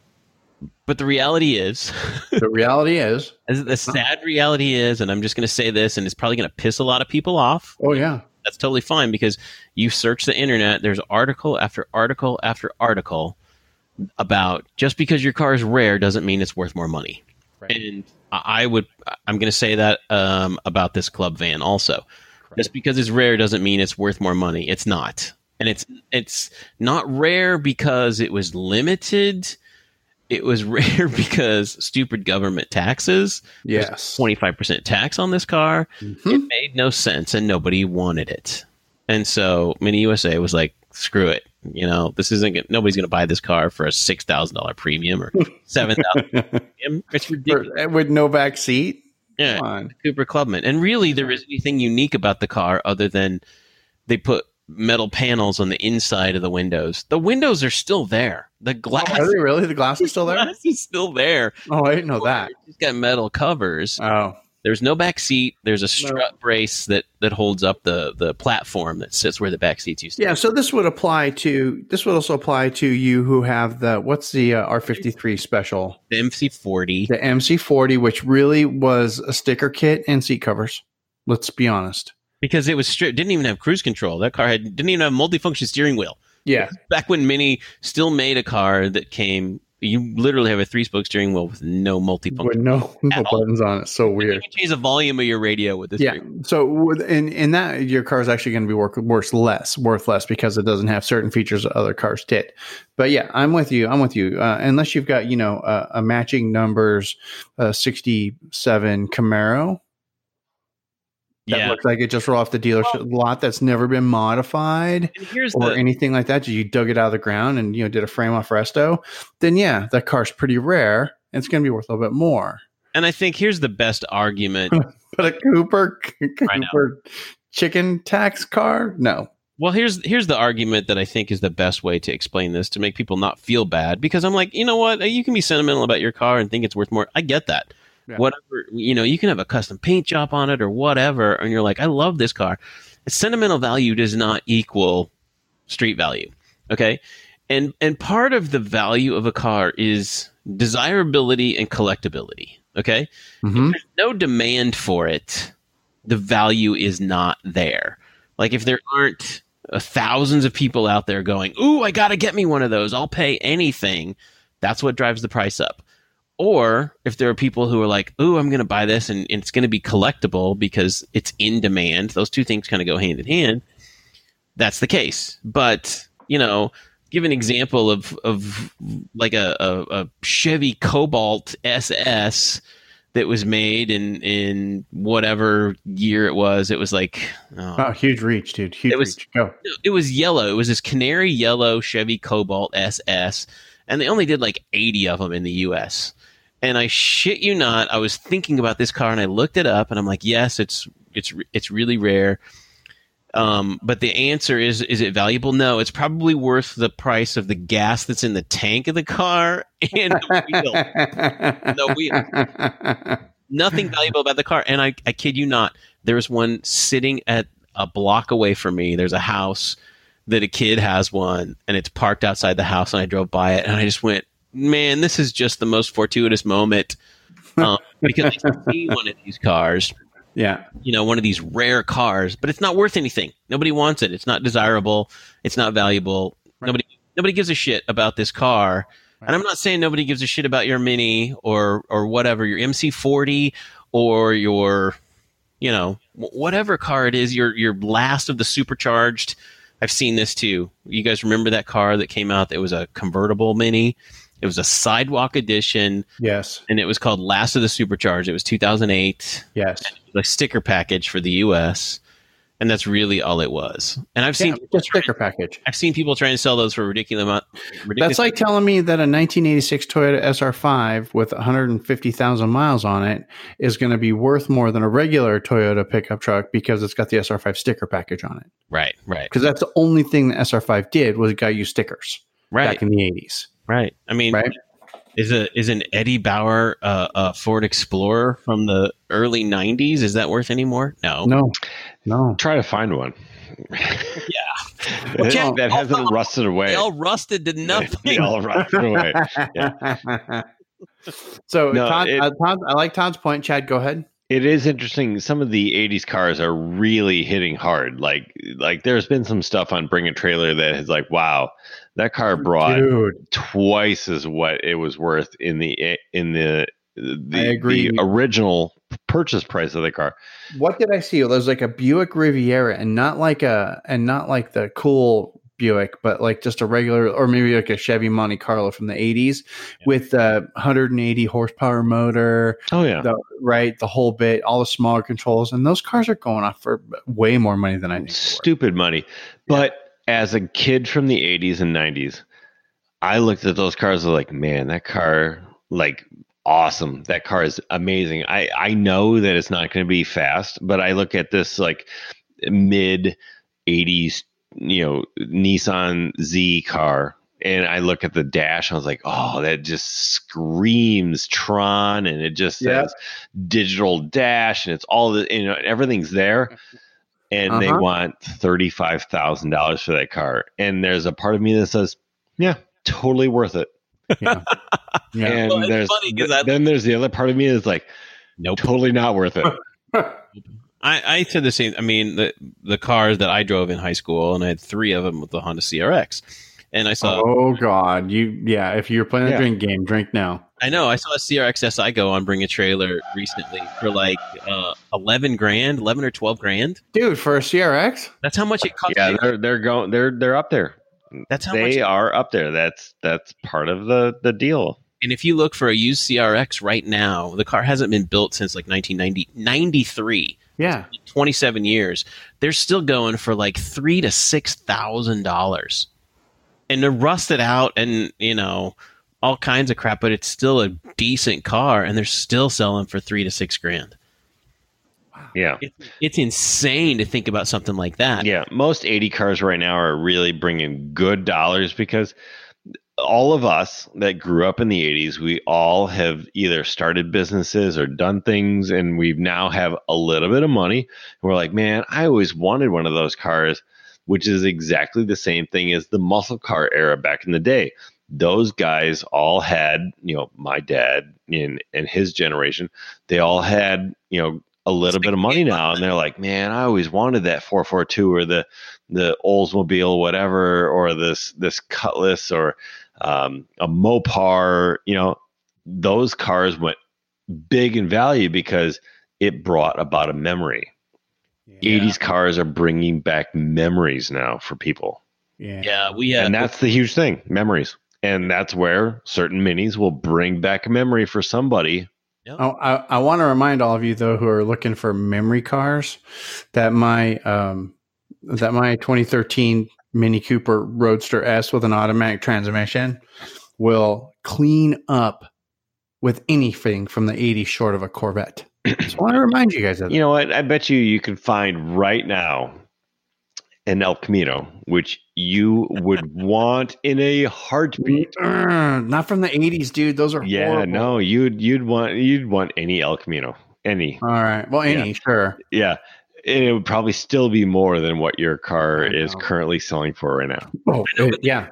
But the reality is, the reality is. As the sad reality is, and I'm just going to say this, and it's probably going to piss a lot of people off. Oh yeah. That's totally fine because you search the internet, there's article after article after article about just because your car is rare doesn't mean it's worth more money. Right. And I would, I'm going to say that um, about this Clubvan also. Just because it's rare doesn't mean it's worth more money. It's not, and it's it's not rare because it was limited. it was rare because stupid government taxes. Yes. Twenty five percent tax on this car. Mhm. It made no sense, and nobody wanted it. And so Mini USA was like, "Screw it." You know, this isn't. Nobody's going to buy this car for a six thousand dollar premium or seven thousand. It's ridiculous. For- with no back seat. Yeah. Cooper Clubman. And really, there isn't anything unique about the car other than they put metal panels on the inside of the windows. The windows are still there. The oh, glass, Are they really? The glass is still there? glass is still there. Oh, I didn't know that. It's got metal covers. Oh, There's no back seat. There's a strut brace that that holds up the the platform that sits where the back seats used to. yeah. So this would apply to this would also apply to you who have the what's the uh, R53 special. The MC40. the MC40, which really was a sticker kit and seat covers. Let's be honest. because it was stripped. Didn't even have cruise control. That car had didn't even have a multifunction steering wheel. Yeah. Back when Mini still made a car that came, you literally have a three spoke steering wheel with no multi with no no buttons on it. So You weird. can change the volume of your radio with this. Yeah. So with- in in that your car is actually going to be worth worth less, worth less because it doesn't have certain features that other cars did. But yeah, I'm with you. I'm with you. Uh, unless you've got you know uh, a matching numbers uh, 67 Camaro that Yeah. looks like it just rolled off the dealership lot that's never been modified here's or the anything like that. You dug it out of the ground and you know did a frame off resto. Then yeah, that car's pretty rare. and It's going to be worth a little bit more. and I think here's the best argument. But a Cooper Cooper chicken tax car? No. well, here's here's the argument that I think is the best way to explain this to make people not feel bad because I'm like, you know what? You can be sentimental about your car and think it's worth more. I get that. Yeah. Whatever, you know, you can have a custom paint job on it or whatever and you're like, I love this car. Sentimental value does not equal street value. Okay? And and part of the value of a car is desirability and collectability. Okay? Mm-hmm. there's no demand for it, the value is not there. Like if there aren't uh, thousands of people out there going, "Ooh, I got to get me one of those. I'll pay anything." That's what drives the price up. Or if there are people who are like, "Ooh, I'm going to buy this and, and it's going to be collectible because it's in demand." Those two things kind of go hand in hand. That's the case. But, you know, give an example of of like a, a, a Chevy Cobalt SS that was made in in whatever year it was. It was like oh, Oh, huge reach, dude. Huge It was- reach. Go. it was yellow. It was this canary yellow Chevy Cobalt SS, and they only did like eighty of them in the U.S. And I shit you not, I was thinking about this car and I looked it up, and I'm like, yes, it's it's it's really rare. Um, but the answer is, is it valuable? No, it's probably worth the price of the gas that's in the tank of the car and the wheel. the wheel. nothing valuable about the car. And I, I kid you not, there's one sitting at a block away from me. There's a house that a kid has one, and it's parked outside the house. And I drove by it, and I just went, "Man, this is just the most fortuitous moment." Um, because I see one of these cars, yeah. you know, one of these rare cars, but it's not worth anything. Nobody wants it. It's not desirable. It's not valuable. Right. Nobody nobody gives a shit about this car. And I'm not saying nobody gives a shit about your Mini or or whatever, your MC40 or your you know, whatever car it is, your your last of the supercharged. I've seen this too. You guys remember that car that came out that was a convertible Mini? It was a sidewalk edition Yes. and it was called Last of the Supercharged. It was 2008 Yes. the sticker package for the US, and that's really all it was. And I've Yeah, seen just sticker package. I've seen people trying to sell those for ridiculous amount. Ridiculous. That's like telling me that a 1986 Toyota SR5 with 150,000 miles on it is going to be worth more than a regular Toyota pickup truck because it's got the SR5 sticker package on it. right, right, Because that's the only thing the SR5 did was it got you stickers right, back in the 80s. Right. I mean, Right? is a is an Eddie Bauer uh, uh, Ford Explorer from the early '90s? Is that worth any more? No. No, no. Try to find one. Yeah. that, Jeff, that hasn't all- rusted away. They all rusted to They nothing. all rusted away. Yeah. so No, Todd, it- uh, Todd, I like Todd's point. Chad, go ahead. It is interesting. Some of the '80s cars are really hitting hard. Like, like there's been some stuff on Bring a Trailer that is like, wow, that car brought Dude, twice as what it was worth in the in the the, the original purchase price of the car. what did I see? It was like a Buick Riviera, and not like a and not like the cool Buick, but like just a regular, or maybe like a Chevy Monte Carlo from the 80s with the 180 horsepower motor, Oh yeah. the, right? The whole bit, all the smaller controls. And those cars are going off for way more money than I think. they were. Stupid money. But as a kid from the 80s and 90s, I looked at those cars like, man, that car, like, awesome. That car is amazing. I, I know that it's not going to be fast, but I look at this like mid 80s, you know, Nissan Z car. And I look at the dash, and I was like, "Oh, that just screams Tron!" And it just Yeah. says digital dash, and it's all the, you know, everything's there mm-hmm. And they Uh-huh. want thirty-five thousand dollars for that car. And there's a part of me that says, "Yeah, totally worth it." Yeah. Yeah. And Well, it's there's funny 'cause I- then there's the other part of me that's like, Nope. totally not worth it. I, I said the same. I mean, the the cars that I drove in high school, and I had three of them with the Honda CRX. And I saw, oh God, you yeah. If you're playing a Yeah. drink game, drink now. I know, I saw a CRX SI go on Bring a Trailer recently for like uh, eleven grand, eleven or twelve grand. Dude, for a CRX? That's how much it costs. yeah, they're they're going they're they're up there. That's how they much. are up there. That's that's part of the the deal. And if you look for a used CRX right now, the car hasn't been built since like 1990, 93. Yeah. 27 years, they're still going for like three to six thousand dollars, and they're rusted out and you know all kinds of crap. But it's still a decent car, and they're still selling for three to six grand. Yeah. It's, it's insane to think about something like that. Yeah, most 80 cars right now are really bringing good dollars because all of us that grew up in the 80s, we all have either started businesses or done things, and we now have a little bit of money. We're like, man, I always wanted one of those cars, which is exactly the same thing as the muscle car era back in the day. Those guys all had, you know, my dad and and his generation, they all had, you know, a little bit of money now, and they're like, man, I always wanted that 442 or the the Oldsmobile, whatever, or this this Cutlass or um, a Mopar. You know, those cars went big in value because it brought about a memory. 80s cars are bringing back memories now for people, Yeah. Yeah, we had and that's the huge thing, memories. And that's where certain minis will bring back memory for somebody. Oh, I, I want to remind all of you though who are looking for memory cars that my um that my 2013 Mini Cooper Roadster S with an automatic transmission will clean up with anything from the 80s short of a Corvette. Just want to remind you guys of that. You know what? I bet you you can find right now an El Camino, which you would want in a heartbeat. Mm, not from the 80s, dude. Those are Yeah, horrible. no, you'd you'd want you'd want any El Camino, any. All right. Well, any, sure. Yeah, and it would probably still be more than what your car is currently selling for right now, Oh, it- yeah.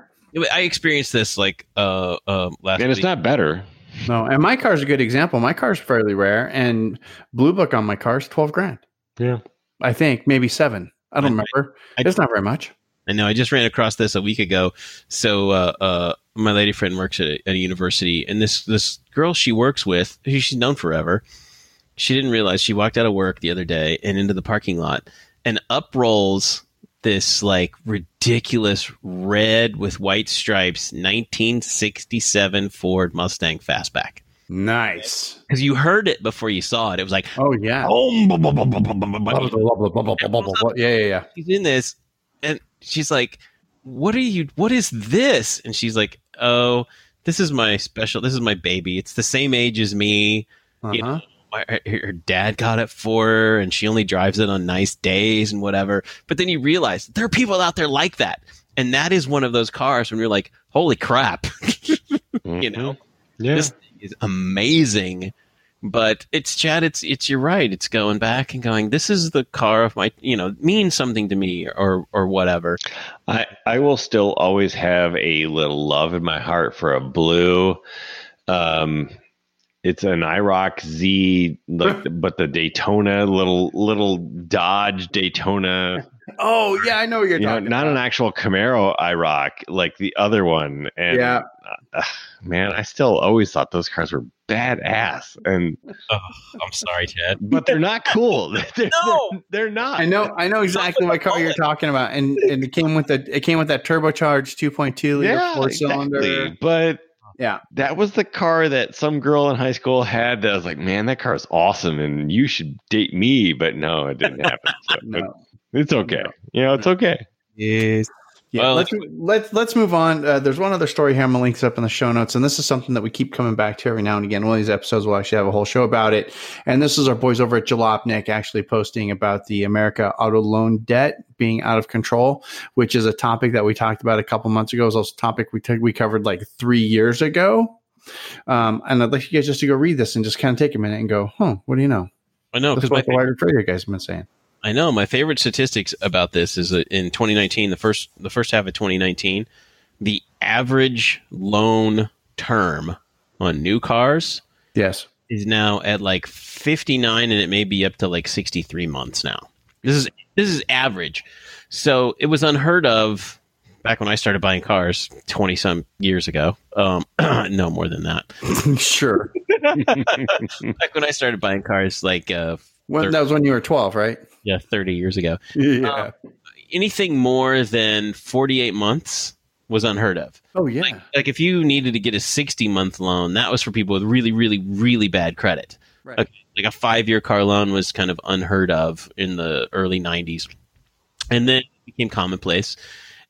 I experienced this like uh, uh last and it's week. not better. No, and my car's a good example. My car's fairly rare, and Blue Book on my car is 12 grand. Yeah. I think maybe seven. I don't I- remember. I- it's not very much. I know. I just ran across this a week ago. So, uh, uh, my lady friend works at a, at a university, and this this girl she works with, who she's known forever, she didn't realize she walked out of work the other day and into the parking lot, and up rolls this like ridiculous red with white stripes 1967 Ford Mustang Fastback. Nice. Because you heard it before you saw it. It was like, Oh yeah. oh. Yeah, yeah, yeah. she's in this and she's like what are you what is this and she's like oh this is my special this is my baby it's the same age as me Uh-huh. my, her, her dad got it for her and she only drives it on nice days and whatever but then you realize there are people out there like that and that is one of those cars when you're like holy crap you know yeah. this thing is amazing but it's chad it's it's you're right it's going back and going this is the car of my you know means something to me or or whatever I, I will still always have a little love in my heart for a blue. Um, it's an IROC Z, like, but the Daytona little little Dodge Daytona Oh yeah, I know what you're You know, talking. not about. an actual Camaro IROC like the other one. And Yeah. uh, man, I still always thought those cars were badass, and Oh, I'm sorry, Ted. but they're not cool. they're, No! they're, they're not. I know, I know exactly what car you're talking about, and, and it came with the it came with that turbocharged 2.2 liter Yeah, four cylinder. exactly. But Yeah, that was the car that some girl in high school had. That I was like, man, that car is awesome, and you should date me. But no, it didn't happen. So no. It's okay. You know, it's okay. Yes. Yeah, Well, let's let's let's move on. Uh, there's one other story here. I'm gonna link this up in the show notes, and this is something that we keep coming back to every now and again. One of these episodes we'll actually have a whole show about it. And this is our boys over at Jalopnik actually posting about the America auto loan debt being out of control, which is a topic that we talked about a couple months ago. It was also a topic we took we covered like three years ago. Um, and I'd like you guys just to go read this and just kind of take a minute and go, huh, what do you know? I know because my what the White Roof Radio guys have been saying. I know my favorite statistics about this is that in 2019, the first the first half of 2019, the average loan term on new cars Yes. is now at like 59 and it may be up to like 63 months now. This is this is average. So it was unheard of back when I started buying cars 20 some years ago. Um no more than that. sure. Back when I started buying cars like uh Thir- that was when you were 12, right? Yeah, 30 years ago. Yeah. Um, anything more than 48 months was unheard of. oh, yeah. Like, like if you needed to get a 60 month loan, that was for people with really, really, really bad credit. Right. Okay, like a five year car loan was kind of unheard of in the early 90s. And then it became commonplace.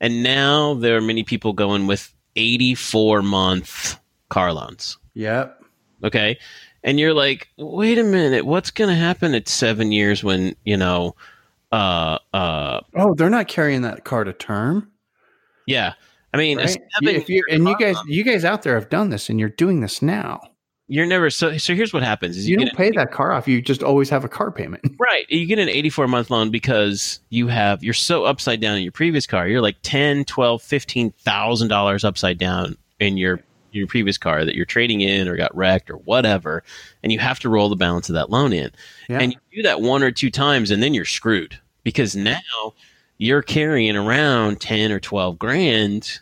And now there are many people going with 84 month car loans. Yep. Okay. And you're like, wait a minute, what's going to happen at seven years when, you know, uh, uh, Oh, they're not carrying that car to term, yeah. I mean, right? if you and you guys, you guys out there have done this, and you're doing this now. you're never so. So here's what happens: is You, you, don't pay that car off. You just always have a car payment. right. You get an 84 month loan because you have you're so upside down in your previous car. You're like 10, 12, 15 thousand dollars upside down in your your previous car that you're trading in or got wrecked or whatever, and you have to roll the balance of that loan in. Yeah. And you do that one or two times, and then you're screwed because now you're carrying around 10 or 12 grand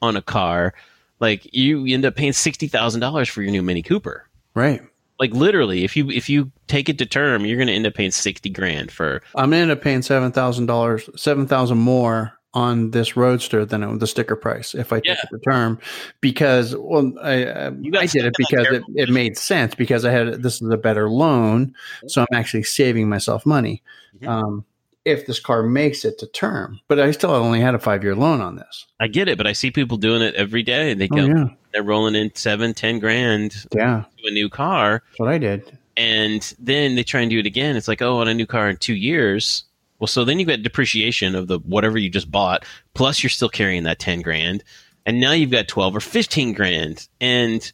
on a car. Like you end up paying $60,000 for your new Mini Cooper. right. Like literally, if you if you take it to term, you're going to end up paying 60 grand for I'm gonna end up paying seven thousand dollars, seven thousand more on this Roadster than it, the sticker price if I take Yeah. it to term, because well, I I did it stuck in that because it, it made sense because I had this is a better loan, so I'm actually saving myself money. Mhm. Um, if this car makes it to term, but I still only had a five year loan on this. I get it, but I see people doing it every day. They Oh go, yeah, they're rolling in seven, ten grand yeah, to a new car, that's what I did. and then they try and do it again. It's like, oh, on a new car in two years. Well, so then you've got depreciation of the whatever you just bought, plus you're still carrying that ten grand, and now you've got twelve or fifteen grand, and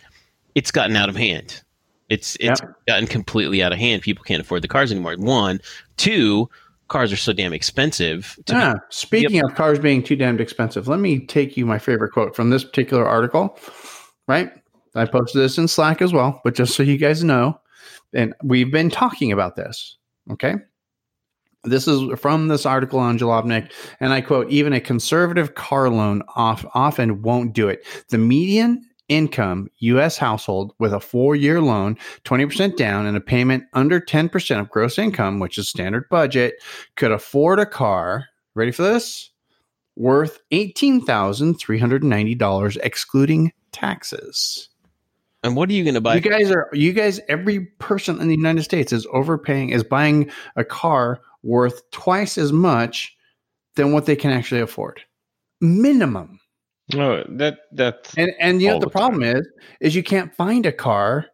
it's gotten out of hand. It's it's gotten completely out of hand. People can't afford the cars anymore. One, two, cars are so damn expensive. Ah, speaking of cars being too damned expensive, let me take you my favorite quote from this particular article. Right, I posted this in Slack as well, but just so you guys know, and we've been talking about this. Okay, this is from this article on Jalopnik, and I quote: "Even a conservative car loan off, often won't do it. The median." Income U.S. household with a four-year loan, twenty percent down, and a payment under ten percent of gross income, which is standard budget, could afford a car. Ready for this? Worth eighteen thousand three hundred ninety dollars, excluding taxes. and what are you going to buy? You guys are you guys. Every person in the United States is overpaying, is buying a car worth twice as much than what they can actually afford, minimum. Oh, that that's And and you know the the problem is is you can't find a car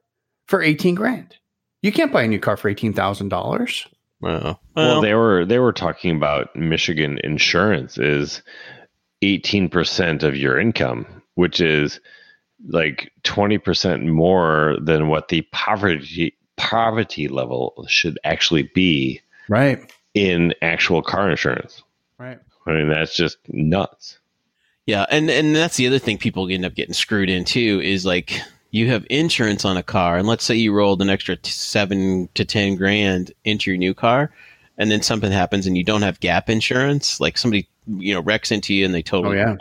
for eighteen grand. You can't buy a new car for eighteen thousand dollars. Well, well, they were they were talking about Michigan insurance is eighteen percent of your income, which is like twenty percent more than what the poverty poverty level should actually be Right. In actual car insurance. Right. I mean, that's just nuts. Yeah, and and that's the other thing people end up getting screwed into is like you have insurance on a car, and let's say you rolled an extra t- seven to ten grand into your new car, and then something happens and you don't have gap insurance, like somebody you know wrecks into you and they totally. Oh yeah.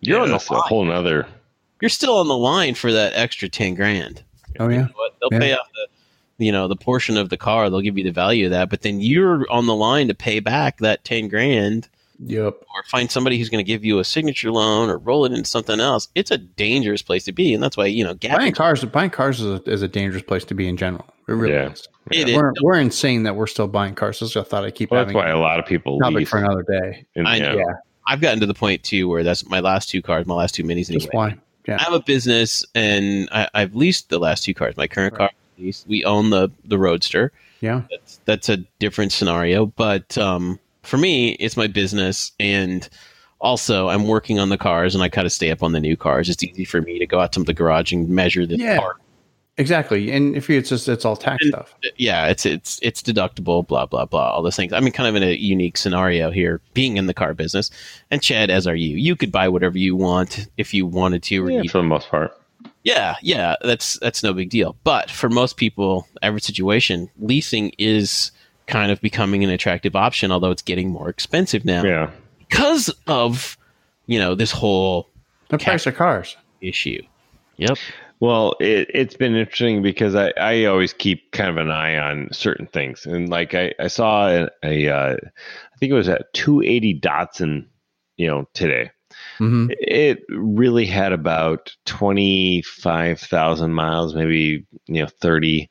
you're Yeah, on the that's a whole nother. you're still on the line for that extra ten grand. Oh You yeah. know what? They'll Yeah. pay off the you know the portion of the car. They'll give you the value of that, but then you're on the line to pay back that ten grand Yep. or find somebody who's going to give you a signature loan or roll it into something else. It's a dangerous place to be, and that's why you know gap. Buying cars, buying cars is a, is a dangerous place to be in general. It really Yeah. is. It is. We're, we're insane that we're still buying cars. This is I thought I'd keep Well, that's why a lot of people a topic lease. for another day. And, I yeah. know. I've gotten to the point too where that's my last two cars, my last two minis anyway. Just why? I have a business and I, I've leased the last two cars. My current car, leased. we own the the Roadster. Yeah. That's that's a different scenario, but um, for me, it's my business, and also I'm working on the cars, and I kind of stay up on the new cars. It's easy for me to go out to the garage and measure the Yeah. car. Exactly. And if you, it's just it's all tax And- stuff. Yeah, it's it's it's deductible, blah blah blah, all those things. I mean, kind of in a unique scenario here, being in the car business. And Chad, as are you, you could buy whatever you want if you wanted to, or Yeah, for the most part. Yeah, yeah, that's that's no big deal. But for most people, every situation, leasing is kind of becoming an attractive option, although it's getting more expensive now Yeah. because of you know this whole The price of cars. issue. Yep. Well, it, it's been interesting because I, I always keep kind of an eye on certain things. And like I, I saw a, a uh, I think it was at 280 Datsun, you know, today. Hmm It really had about 25,000 miles, maybe, you know, 30.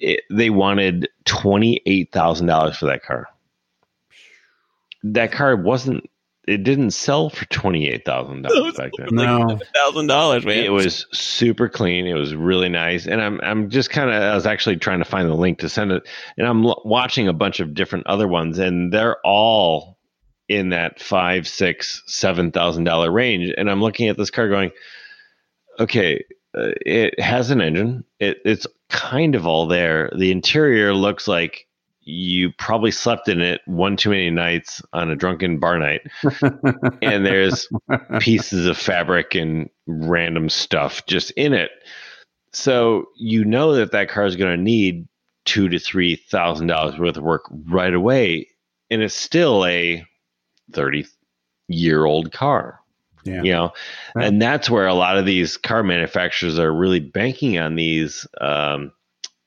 It, they wanted $28,000 for that car. That car wasn't, it didn't sell for $28,000 back then. No. thousand dollars, man. It was super clean. It was really nice, and I'm I'm just kind of I was actually trying to find the link to send it, and I'm l- watching a bunch of different other ones, and they're all in that five, six, seven thousand dollar range, and I'm looking at this car going, okay, uh, it has an engine. It it's kind of all there. The interior looks like you probably slept in it one too many nights on a drunken bar night, and there's pieces of fabric and random stuff just in it. So you know that that car is going to need two to three thousand dollars worth of work right away, and it's still a thirty year old car. Yeah. You know, Right. and that's where a lot of these car manufacturers are really banking on these, um,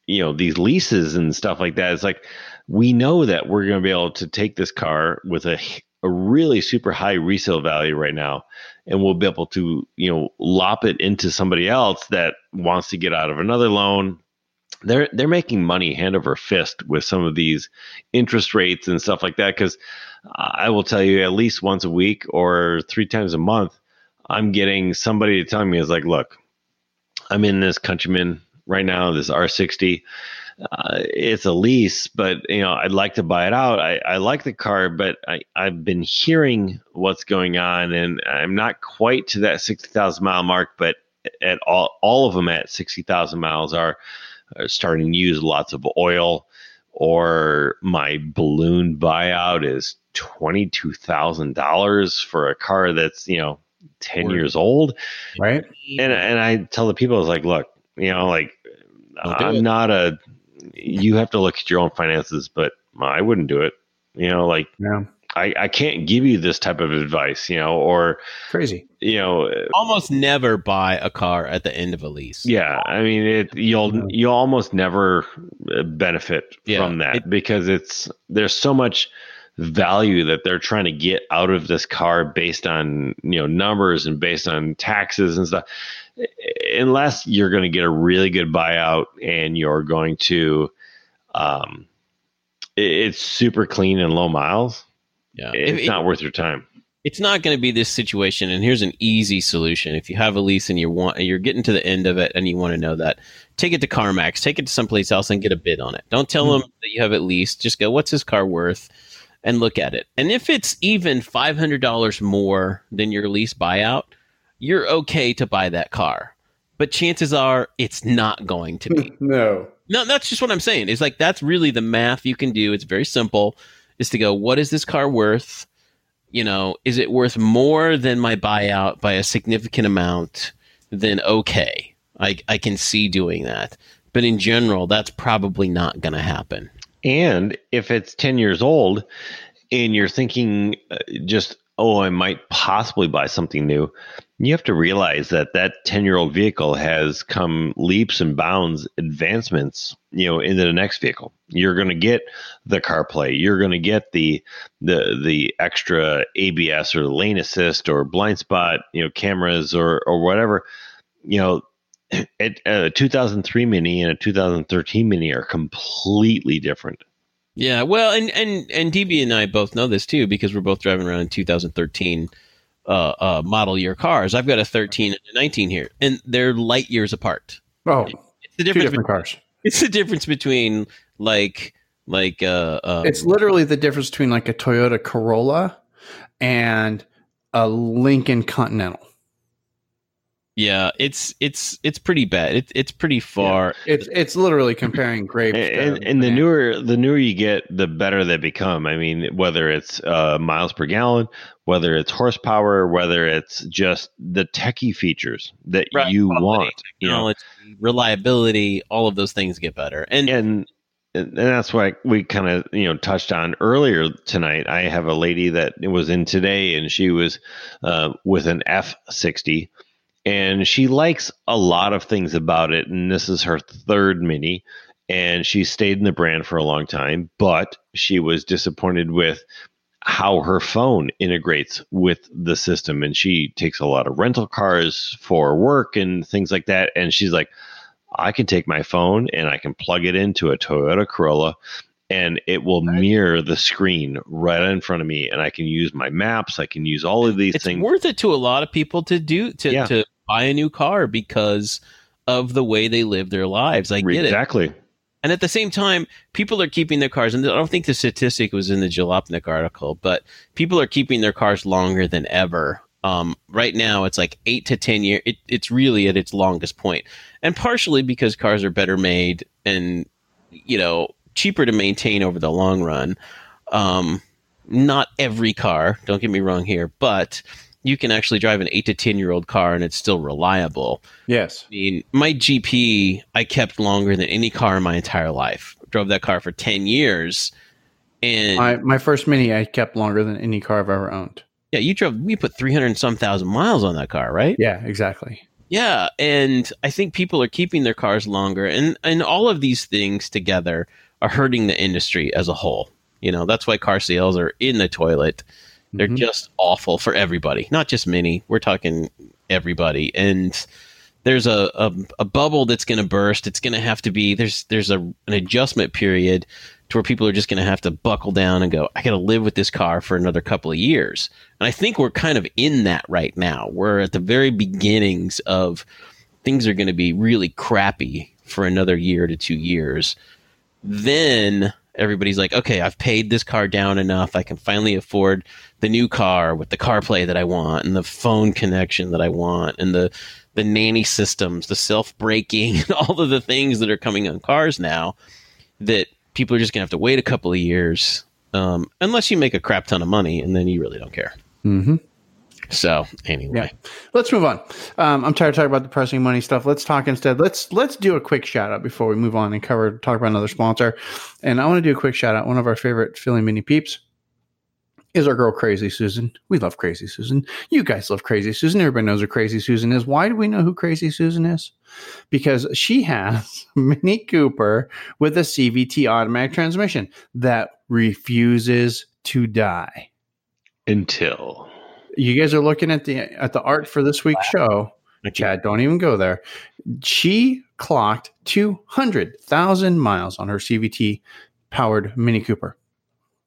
you know, these leases and stuff like that. It's like we know that we're going to be able to take this car with a a really super high resale value right now and we'll be able to you know lop it into somebody else that wants to get out of another loan they're they're making money hand over fist with some of these interest rates and stuff like that because i will tell you at least once a week or three times a month i'm getting somebody to tell me is like look i'm in this countryman right now this r60 uh, it's a lease, but you know, I'd like to buy it out. I, I like the car, but I, I've been hearing what's going on, and I'm not quite to that sixty thousand mile mark. But at all, all of them at sixty thousand miles are, are starting to use lots of oil, or my balloon buyout is twenty two thousand dollars for a car that's you know ten Word. years old right? and and I tell the people, I was like, look, you know, like Don't I'm not a. You have to look at your own finances, but I wouldn't do it. You know, like Yeah. I I can't give you this type of advice. You know, or Crazy. you know, uh, almost never buy a car at the end of a lease. yeah. I mean, it you'll you'll almost never uh, benefit Yeah, from that it- because it's there's so much value that they're trying to get out of this car based on you know numbers and based on taxes and stuff unless you're going to get a really good buyout and you're going to um it- it's super clean and low miles Yeah. it's it- not worth your time it's not going to be this situation and here's an easy solution if you have a lease and you want you're getting to the end of it and you want to know that take it to carmax take it to someplace else and get a bid on it don't tell mm-hmm. them that you have it leased just go what's this car worth and look at it and if it's even $500 more than your lease buyout you're okay to buy that car but chances are it's not going to be No. no, that's just what I'm saying. It's like that's really the math you can do. It's very simple. Is to go, what is this car worth? You know, is it worth more than my buyout by a significant amount? Then okay, I I can see doing that. But in general, that's probably not going to happen. And if it's 10 years old and you're thinking uh, just, oh, I might possibly buy something new, you have to realize that that 10 year old vehicle has come leaps and bounds advancements, you know, into the next vehicle. You're going to get the CarPlay. You're going to get the, the, the extra ABS or lane assist or blind spot, you know, cameras or, or whatever, you know, uh, a 2003 Mini and a 2013 Mini are completely different. Yeah, well, and and and DB and I both know this too because we're both driving around in 2013 uh, uh, model year cars. I've got a 13 and a 19 here, and they're light years apart. Oh, It's the two difference. different cars. It's the difference between like like uh, uh It's literally the difference between like a Toyota Corolla and a Lincoln Continental. yeah, it's it's it's pretty bad. It, it's pretty far. It's it's literally comparing grapes. to and, and the newer the newer you get the better they become i mean whether it's uh, miles per gallon whether it's horsepower whether it's just the techie features that Right, you quality, want you know. reliability, all of those things get better. And and and that's why we kind of you know touched on earlier tonight. I have a lady that was in today and she was uh, with an f60 and she likes a lot of things about it. And this is her third mini and she stayed in the brand for a long time but she was disappointed with how her phone integrates with the system and she takes a lot of rental cars for work and things like that and she's like I can take my phone and I can plug it into a Toyota Corolla and it will mirror the screen right in front of me and I can use my maps, I can use all of these it's things. worth it to a lot of people to do to Yeah. to buy a new car because of the way they live their lives. I get it. exactly. And at the same time, people are keeping their cars, and I don't think the statistic was in the Jalopnik article, but people are keeping their cars longer than ever. Um, right now, it's like eight to 10 years. It, it's really at its longest point. And partially because cars are better made and, you know, cheaper to maintain over the long run. Um, not every car, don't get me wrong here, but you can actually drive an eight to 10 year old car and it's still reliable. yes, I mean, my GP I kept longer than any car in my entire life. Drove that car for ten years, and my my first Mini I kept longer than any car I've ever owned. yeah, you drove. We put three hundred and some thousand miles on that car, right? Yeah, exactly. Yeah, and I think people are keeping their cars longer, and and all of these things together are hurting the industry as a whole. You know, that's why car sales are in the toilet. They're Mhm. just awful for everybody, not just Mini. We're talking everybody, and there's a a, a bubble that's going to burst. It's going to have to be there's there's a an adjustment period to where people are just going to have to buckle down and go. I got to live with this car for another couple of years, and I think we're kind of in that right now. We're at the very beginnings of things are going to be really crappy for another year to two years. Then everybody's like, okay, I've paid this car down enough. I can finally afford the new car with the CarPlay that I want and the phone connection that I want and the the nanny systems, the self braking, and all of the things that are coming on cars now. That people are just gonna have to wait a couple of years, um, unless you make a crap ton of money, and then you really don't care. Mm-hmm. So anyway, Yeah. Let's move on. Um, I'm tired of talking about depressing money stuff. Let's talk instead. Let's let's do a quick shout out before we move on and cover talk about another sponsor. And I want to do a quick shout out. One of our favorite Philly mini peeps is our girl Crazy Susan. We love Crazy Susan. You guys love Crazy Susan. Everybody knows who Crazy Susan is. Why do we know who Crazy Susan is? Because she has Mini Cooper with a CVT automatic transmission that refuses to die Until you guys are looking at the at the art for this week's show. Chad, don't even go there. She clocked two hundred thousand miles on her CVT powered Mini Cooper.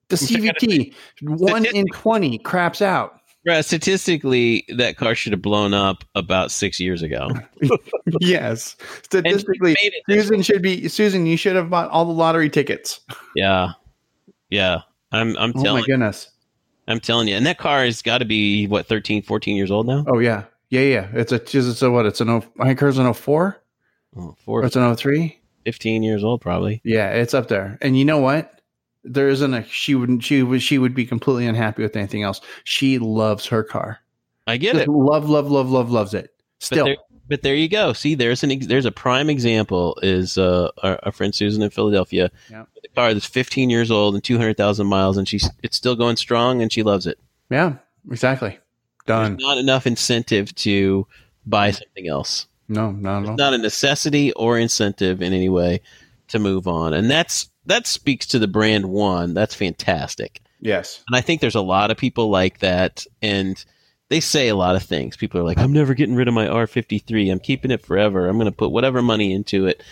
The CVT one in twenty craps out. Right, statistically, that car should have blown up about six years ago. yes, statistically, she made it this Susan should be Susan. You should have bought all the lottery tickets. Yeah, yeah. I'm I'm Oh my goodness. I'm telling you, and that car has got to be what 13, 14 years old now. Oh yeah, yeah, yeah. It's a it's a what? It's an oh. I think hers an 04 Oh, or it's an 03. 15 years old probably. Yeah, it's up there. And you know what? There isn't a she wouldn't she would she would be completely unhappy with anything else. She loves her car. I get Just it, love, love, love, love, loves it. Still, there, But there you go. See, there's an there's a prime example is uh, our, our friend Susan in Philadelphia. Yeah. The car that's 15 years old and 200,000 miles, and she's it's still going strong, and she loves it. Yeah, exactly. Done. There's not enough incentive to buy something else. No, not at all. It's not a necessity or incentive in any way to move on, and that's that speaks to the brand one. That's fantastic. Yes. And I think there's a lot of people like that. And they say a lot of things. People are like, I'm never getting rid of my R53. I'm keeping it forever. I'm going to put whatever money into it.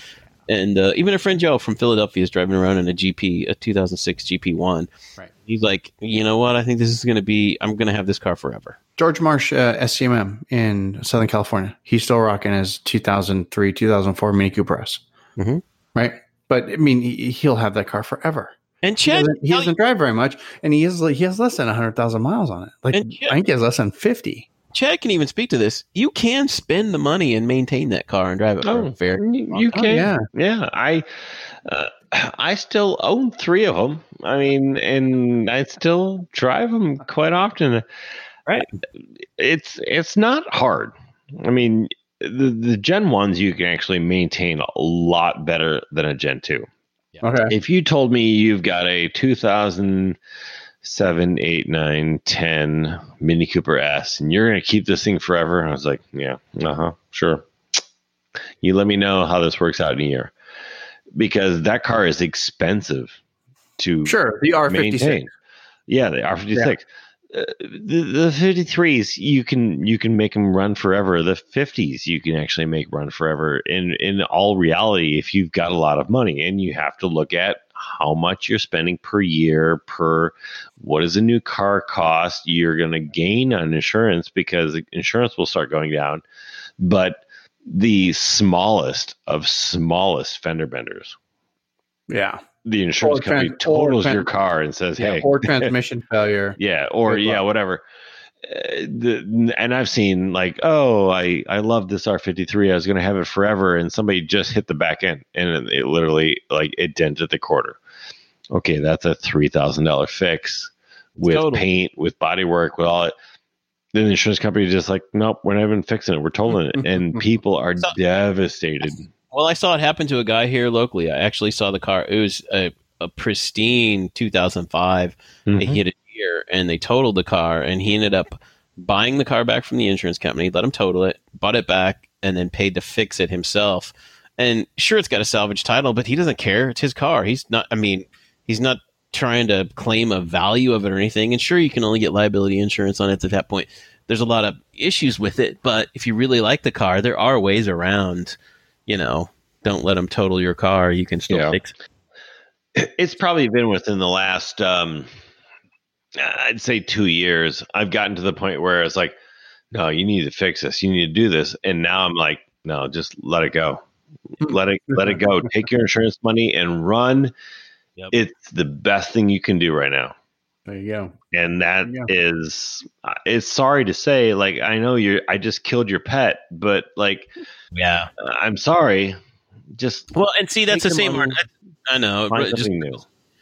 And uh, even a friend Joe from Philadelphia is driving around in a GP, a 2006 GP1. Right. He's like, you know what? I think this is going to be, I'm going to have this car forever. George Marsh, uh, SCMM in Southern California. He's still rocking his 2003, 2004 Mini Cooper S. Mhm. Right. But I mean, he'll have that car forever. And He Chad, doesn't, he doesn't drive very much, and he has like, he has less than hundred thousand miles on it. Like And yeah. I think he has less than fifty. Chad can even speak to this. You can spend the money and maintain that car and drive it Oh, fair. you, you can. yeah. yeah. I uh, I still own three of them. I mean, and I still drive them quite often. Right. It's it's not hard. I mean, the the Gen ones you can actually maintain a lot better than a Gen two. Okay. If you told me you've got a 2007, 8, 9, 10 Mini Cooper S and you're going to keep this thing forever, I was like, yeah, uh huh, sure. You let me know how this works out in a year because that car is expensive to Sure. The R fifty six. maintain. Yeah, the R fifty six. Uh, the the fifty threes you can you can make them run forever. The fifties you can actually make run forever. In in all reality, if you've got a lot of money and you have to look at how much you're spending per year per what does a new car cost you're going to gain on insurance because insurance will start going down but the smallest of smallest fender benders Yeah. The insurance Or company tran- or totals tran- your car and says, yeah. "Hey, Or transmission failure. yeah, or yeah, luck. whatever." Uh, the, and I've seen like, oh, I I love this R53. I was going to have it forever, and somebody just hit the back end, and it, it literally like it dented the quarter. Okay, that's a three thousand dollar fix with Total. paint, with body work, with all it. Then the insurance company is just like, nope, we're not even fixing it. We're totaling it, and people are So- devastated. Well, I saw it happen to a guy here locally. I actually saw the car. It was a, a pristine 2005. They Mhm. hit a year and they totaled the car, and he ended up buying the car back from the insurance company, let him total it, bought it back, and then paid to fix it himself. And sure, it's got a salvage title, but he doesn't care. It's his car. He's not. I mean, he's not trying to claim a value of it or anything. And sure, you can only get liability insurance on it at that point. There's a lot of issues with it, but if you really like the car, there are ways around. You know, don't let them total your car. You can still Yeah. fix it. it's probably been within the last um i'd say two years i've gotten to the point where it's like no you need to fix this you need to do this and now i'm like no just let it go let it let it go take your insurance money and run Yep. it's the best thing you can do right now There you go. and that Yeah. is uh, it's sorry to say like i know you're i just killed your pet but like Yeah. i'm sorry just Well, and see, that's the same. money, I know. find just new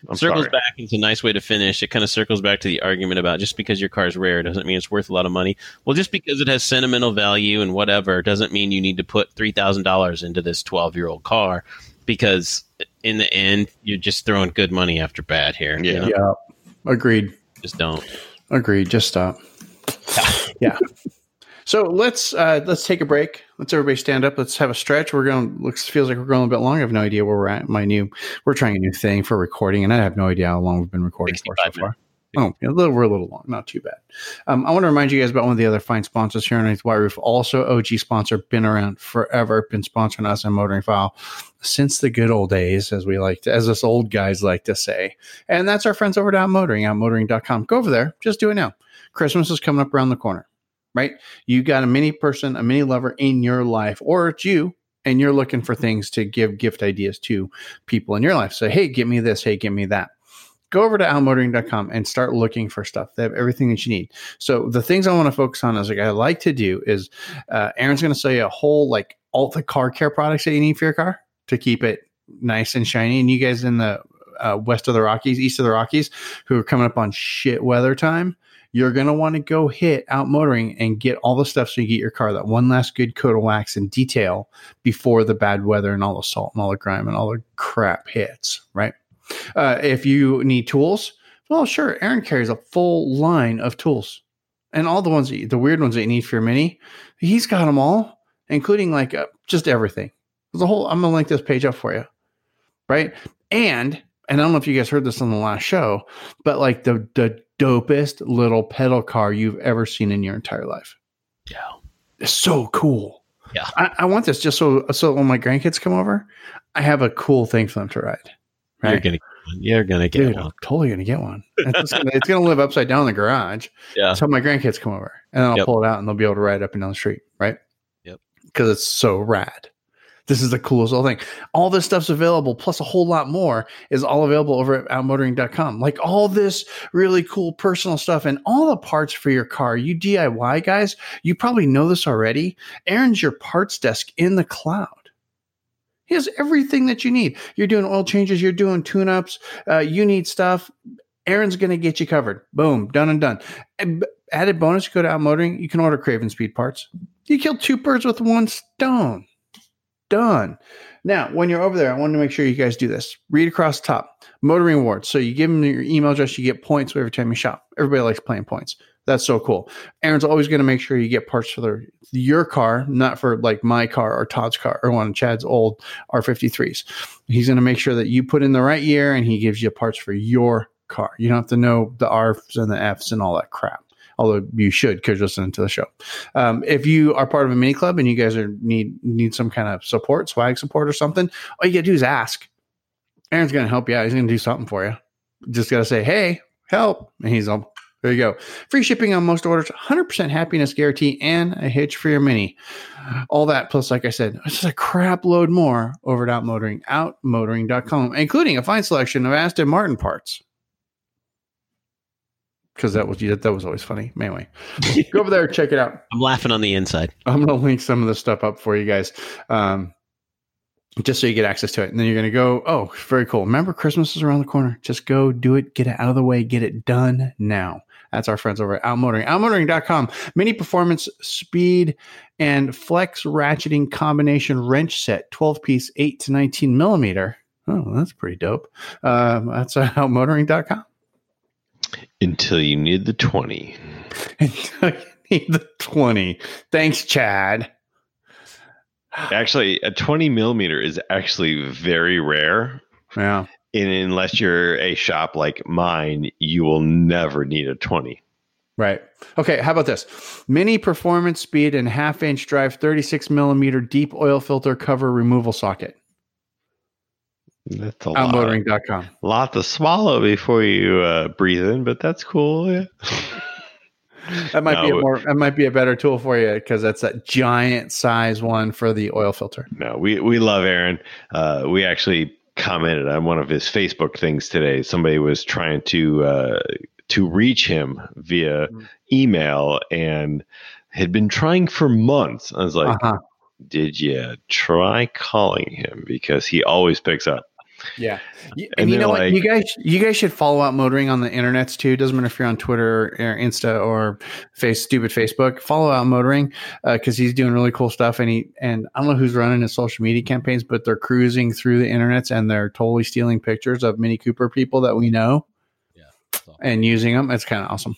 I'm circles sorry. back. It's a nice way to finish. It kind of circles back to the argument about just because your car is rare doesn't mean it's worth a lot of money. Well, just because it has sentimental value and whatever doesn't mean you need to put three thousand dollars into this twelve year old car because in the end you're just throwing good money after bad here. you Yeah. know? Agreed. just don't. Agreed. Just stop. yeah. So let's uh, let's take a break. Let's everybody stand up. Let's have a stretch. We're going. Looks feels like we're going a bit long. I have no idea where we're at. My new. We're trying a new thing for recording, and I have no idea how long we've been recording for so 65 far. Oh, a little, we're a little long. Not too bad. Um, I want to remind you guys about one of the other fine sponsors here underneath White Roof. Also, OG sponsor, been around forever. Been sponsoring us and MotoringFile since the good old days, as we like to, as us old guys like to say. And that's our friends over at Outmotoring, outmotoring.com. Go over there. Just do it now. Christmas is coming up around the corner, right? You got a mini person, a mini lover in your life, or it's you, and you're looking for things to give gift ideas to people in your life. Say, hey, give me this. Hey, give me that. Go over to outmotoring.com and start looking for stuff. They have everything that you need. So the things I want to focus on is like I like to do is uh, Aaron's going to sell you a whole like all the car care products that you need for your car to keep it nice and shiny. And you guys in the uh, west of the Rockies, east of the Rockies, who are coming up on shit weather time, you're going to want to go hit out motoring and get all the stuff so you get your car that one last good coat of wax and detail before the bad weather and all the salt and all the grime and all the crap hits, right? Uh, if you need tools, well, sure, Aaron carries a full line of tools and all the ones, you- the weird ones that you need for your mini. He's got them all, including like uh, just everything. The whole, I'm going to link this page up for you, right? And, and I don't know if you guys heard this on the last show, but like the, the dopest little pedal car you've ever seen in your entire life. Yeah. It's so cool. Yeah. I, I want this just so so when my grandkids come over, I have a cool thing for them to ride. You're gonna get one. you're gonna get Dude, one. I'm totally gonna get one. It's, gonna, it's gonna live upside down in the garage. Yeah. So my grandkids come over and then I'll Yep. pull it out and they'll be able to ride up and down the street, right? Yep. Because it's so rad. This is the coolest little thing. All this stuff's available, plus a whole lot more is all available over at outmotoring.com. Like all this really cool personal stuff and all the parts for your car. You DIY guys, you probably know this already. Aaron's your parts desk in the cloud. He has everything that you need. You're doing oil changes, you're doing tune ups, uh, you need stuff. Aaron's going to get you covered. Boom, done and done. Added bonus, you go to Outmotoring, you can order CravenSpeed parts. You kill two birds with one stone. Done. Now, when you're over there, I want to make sure you guys do this. Read across the top. Motoring awards. So you give them your email address, you get points every time you shop. Everybody likes playing points. That's so cool. Aaron's always going to make sure you get parts for their, your car, not for like my car or Todd's car or one of Chad's old R53s. He's going to make sure that you put in the right year and he gives you parts for your car. You don't have to know the R's and the F's and all that crap. Although you should because you're listening to the show. Um, if you are part of a mini club and you guys are need need some kind of support, swag support or something, all you gotta do is ask. Aaron's gonna help you out. He's gonna do something for you. Just gotta say, "Hey, help!" And he's all there. You go. Free shipping on most orders, 100% happiness guarantee, and a hitch for your mini. All that plus, like I said, it's just a crap load more over at Outmotoring, outmotoring.com, including a fine selection of Aston Martin parts. Because that was that was always funny. Anyway, go over there, check it out. I'm laughing on the inside. I'm going to link some of this stuff up for you guys, um, just so you get access to it. And then you're going to go, oh, very cool. Remember, Christmas is around the corner. Just go do it, get it out of the way, get it done now. That's our friends over at Outmotoring. Outmotoring.com. Mini performance, speed, and flex ratcheting combination wrench set, 12 piece, 8 to 19 millimeter. Oh, that's pretty dope. Um, that's uh, outmotoring.com. Until you need the 20. Until you need the 20. Thanks, Chad. Actually, a 20 millimeter is actually very rare. Yeah. And unless you're a shop like mine, you will never need a 20. Right. Okay. How about this? Mini performance speed and half inch drive 36 millimeter deep oil filter cover removal socket. That's a lot, Outmotoring.com. lot to swallow before you uh, breathe in, but that's cool. Yeah. That might be a more that might be a better tool for you because that's that giant size one for the oil filter. No, we, we love Aaron. Uh, we actually commented on one of his Facebook things today. Somebody was trying to uh, to reach him via Mm. email and had been trying for months. I was like, uh-huh. "Did you try calling him?" Because he always picks up. Yeah. And And, you know what? You guys you guys should follow out motoring on the internets too. Doesn't matter if you're on Twitter or Insta or face stupid Facebook. Follow out motoring uh, because he's doing really cool stuff. And he and I don't know who's running his social media campaigns, but they're cruising through the internets and they're totally stealing pictures of Mini Cooper people that we know. Yeah. And using them. It's kind of awesome.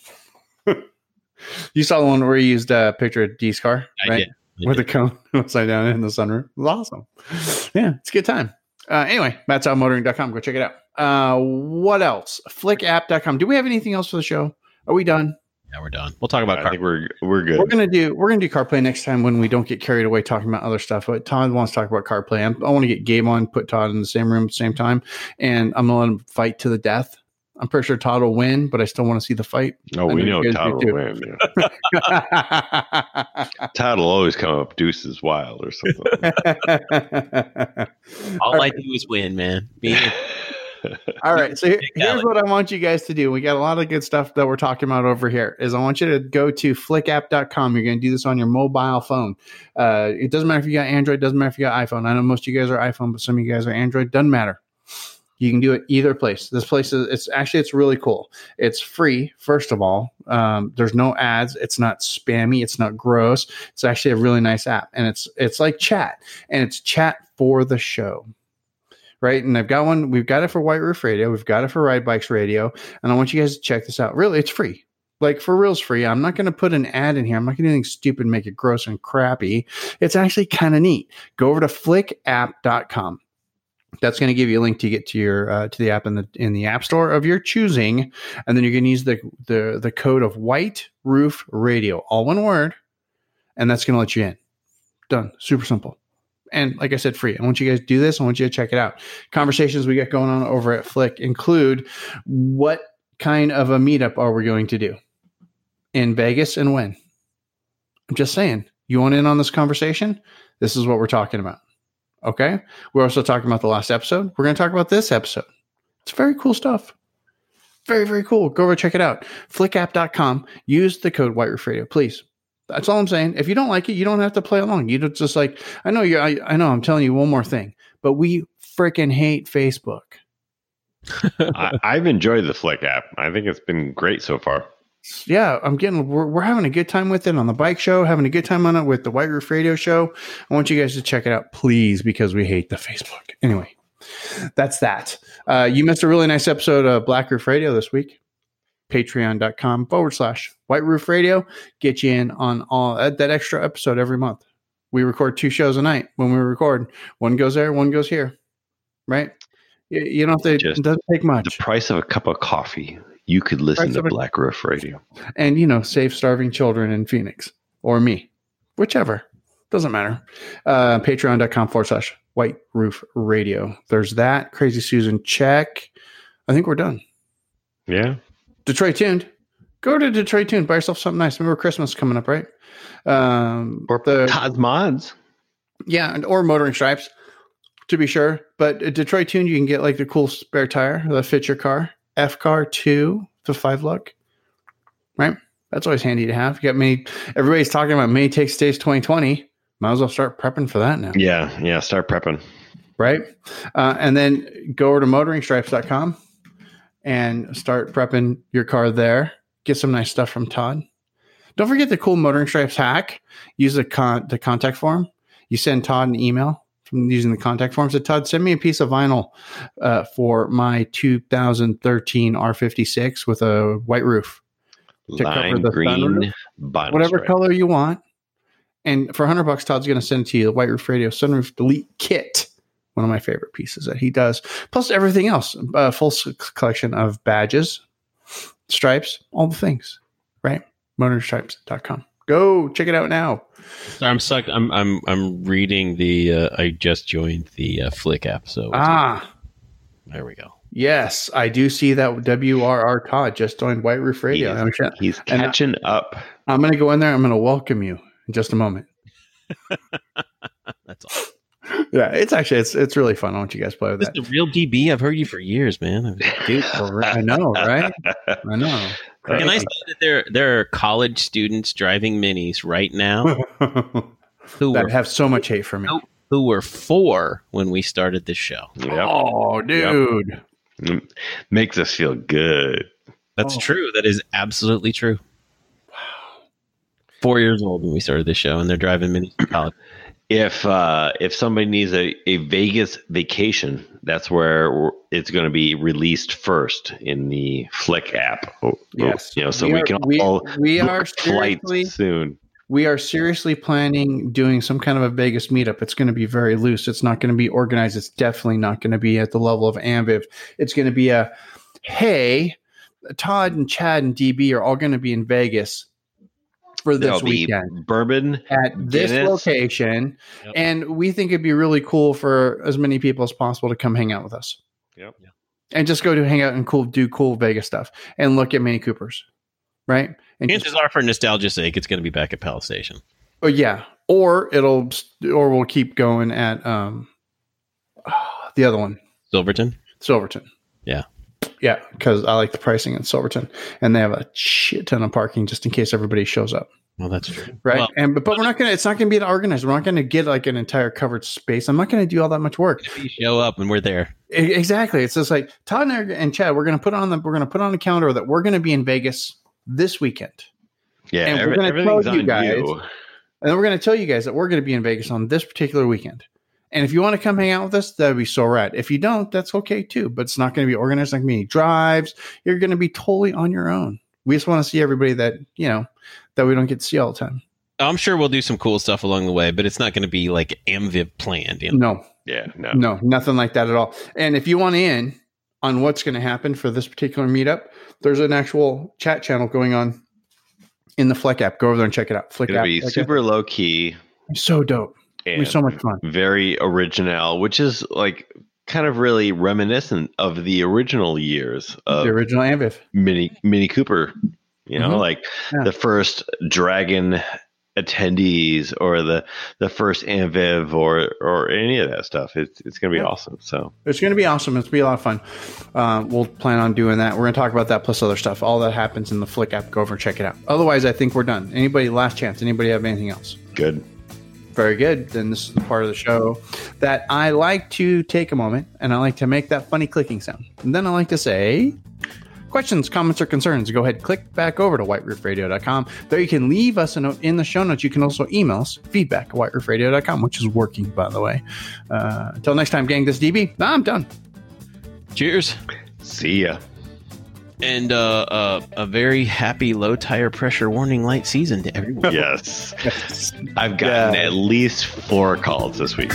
you saw the one where he used a picture of D's car, I right? did. I with did. the cone upside down in the sunroof. It was awesome. Yeah, it's a good time. Uh, anyway, that's outmotoring.com. Go check it out. Uh, what else? Flickapp.com. Do we have anything else for the show? Are we done? Yeah, we're done. We'll talk about I car. think we're we're good. We're gonna do we're gonna do CarPlay next time when we don't get carried away talking about other stuff. But Todd wants to talk about CarPlay. I'm, I want to get Gabe on, put Todd in the same room at the same time, and I'm gonna let him fight to the death. I'm pretty sure Todd will win, but I still want to see the fight. no, I we know know you guys Todd will too. win. yeah. Todd will always come up deuces wild or something. All I do is win, man. All right. So here- here's what I want you guys to do. We got a lot of good stuff that we're talking about over here. Is I want you to go to flickapp.com. You're going to do this on your mobile phone. Uh, it doesn't matter if you got Android, doesn't matter if you got iPhone. I know most of you guys are iPhone, but some of you guys are Android. Doesn't matter. You can do it either place. This place is it's actually it's really cool. It's free. First of all, um, there's no ads. It's not spammy. It's not gross. It's actually a really nice app, and it's it's like chat, and it's chat for the show right? And I've got one. We've got it for White Roof Radio. We've got it for Ride Bikes Radio, and I want you guys to check this out. Really, it's free. Like for reals, free. I'm not going to put an ad in here. I'm not going to do anything stupid, make it gross and crappy. It's actually kind of neat. Go over to flickapp.com. That's going to give you a link to get to your uh, to the app in the in the app store of your choosing, and then you're going to use the the the code of White Roof Radio, all one word, and that's going to let you in. Done. Super simple and like I said, free. I want you guys to do this. I want you to check it out. Conversations we got going on over at Flick include what kind of a meetup are we going to do in Vegas and when? I'm just saying, you want in on this conversation? This is what we're talking about. Okay. We're also talking about the last episode. We're going to talk about this episode. It's very cool stuff. Very, very cool. Go over check it out. Flickapp.com. Use the code White Roof Radio, please. That's all I'm saying. If you don't like it, you don't have to play along. You just like I know you. I, I know. I'm telling you one more thing, but we freaking hate Facebook. I, I've enjoyed the Flick app. I think it's been great so far. Yeah, I'm getting. We're, we're having a good time with it on the bike show. Having a good time on it with the White Roof Radio show. I want you guys to check it out, please, because we hate the Facebook. Anyway, that's that. Uh, you missed a really nice episode of Black Roof Radio this week patreon.com forward slash white roof radio get you in on all that extra episode every month we record two shows a night when we record one goes there one goes here right you, you don't have to Just it doesn't take much The price of a cup of coffee, you could listen Price to Black Roof Radio. and you know save starving children in phoenix or me whichever doesn't matter uh, patreon.com forward slash white roof radio there's that crazy susan check i think we're done Yeah. Detroit tuned. Go to Detroit tuned. Buy yourself something nice. Remember Christmas coming up, right? Um, Or the Todd's Mods. yeah, and, or motoring stripes, to be sure. But at Detroit tuned, you can get like the cool spare tire that fits your car. F car two to five luck, right? That's always handy to have. You got many. Everybody's talking about many take stage 2020. Might as well start prepping for that now Yeah. Yeah. Start prepping. right? Uh, and then go over to motoringstripes.com and start prepping your car there. Get some nice stuff from Todd. Don't forget the cool motoring stripes hack. Use the con- the contact form. You send Todd an email using the contact form. Said Todd, send me a piece of vinyl uh, for my 2013 R56 with a white roof, To cover Lime the green sunroof? whatever stripe. color you want. And for 100 bucks, Todd's going to send it to you the White Roof Radio Sunroof Delete Kit. One of my favorite pieces that he does. Plus everything else. A full collection of badges, stripes, all the things. Right? Motorstripes.com. Go check it out now. Sorry, I'm stuck. I'm I'm I'm reading the. Uh, I just joined the uh, Flick app, so Ah, there we go. yes. I do see that WRR Todd just joined White Roof Radio. He's, I'm, he's and I- catching up. I'm going to go in there. I'm going to welcome you in just a moment. That's all. Yeah, it's actually it's it's really fun. I want you guys to play with This that. is the real DB. I've heard you for years, man. Dude, I know, right? I know. Can I say that there there are college students driving minis right now who that were have so much hate for me. Who were four when we started the show? Yep. Oh, dude. Mm, Makes us feel good. That's Oh. true. That is absolutely true. Wow. Four years old when we started the show, and they're driving minis to college. If uh, if somebody needs a, a Vegas vacation, that's where it's going to be released first in the Flick app. Oh, oh, Yes. you know, so We we, are- can we- all we are flights seriously- soon. We are seriously planning doing some kind of a Vegas meetup. It's going to be very loose. It's not going to be organized. It's definitely not going to be at the level of Ambiv. It's going to be a, hey, Todd and Chad and DB are all going to be in Vegas for this There'll be weekend. bourbon. at this Guinness. location, Yep. and we think it'd be really cool for as many people as possible to come hang out with us. Yep. And just go to hang out and cool, do cool Vegas stuff, and look at Mini Coopers, right? And just, Chances are, for nostalgia's sake, it's going to be back at Palace Station. oh yeah, or it'll, or we'll keep going at um, the other one, Silverton. Silverton. Yeah. Yeah, because I like the pricing in Silverton, and they have a shit ton of parking just in case everybody shows up. Well, that's true. right? Well, and but, but we're not gonna. It's not gonna be that organized. We're not gonna get like an entire covered space. I'm not gonna do all that much work. if you show up and we're there. Exactly. It's just like Todd and, and Chad. We're gonna put on the. We're gonna put on a calendar that we're gonna be in Vegas this weekend, Yeah, And we're gonna tell you guys- you. and then we're gonna tell you guys that we're gonna be in Vegas on this particular weekend. And if you want to come hang out with us, that'd be so rad. If you don't, that's okay too. But it's not going to be organized. like going to be any drives. You're going to be totally on your own. We just want to see everybody that you know that we don't get to see all the time. I'm sure we'll do some cool stuff along the way, but it's not going to be like Amviv planned. You know? No, Yeah, no. No, nothing like that at all. And if you want in on what's going to happen for this particular meetup, there's an actual chat channel going on in the Flick app. Go over there and check it out. Flick It's gonna app. be Flick super low key so dope. And be so much fun. very original, which is like kind of really reminiscent of the original years of the original Amviv. Mini Mini Cooper. You know, Mhm. like Yeah. the first Dragon attendees or the the first Amviv or or any of that stuff. It's it's gonna be Yeah. awesome. So It's going to be awesome. It's going to be a lot of fun. Uh, we'll plan on doing that. We're going to talk about that plus other stuff. All that happens in the Flick app. Go over and check it out. Otherwise, I think we're done. Anybody, last chance. Anybody have anything else? good. Very good. Then this is the part of the show that I like to take a moment and I like to make that funny clicking sound. And then I like to say questions, comments, or concerns. Go ahead, click back over to whiteroofradio.com. There you can leave us a note in the show notes. You can also email us feedback at whiteroofradio.com, which is working, by the way. Uh, until next time, gang, this is DB. I'm done. Cheers. See ya. And uh, uh, a very happy low tire pressure warning light season to everyone. Yes. I've gotten Yeah. at least four calls this week.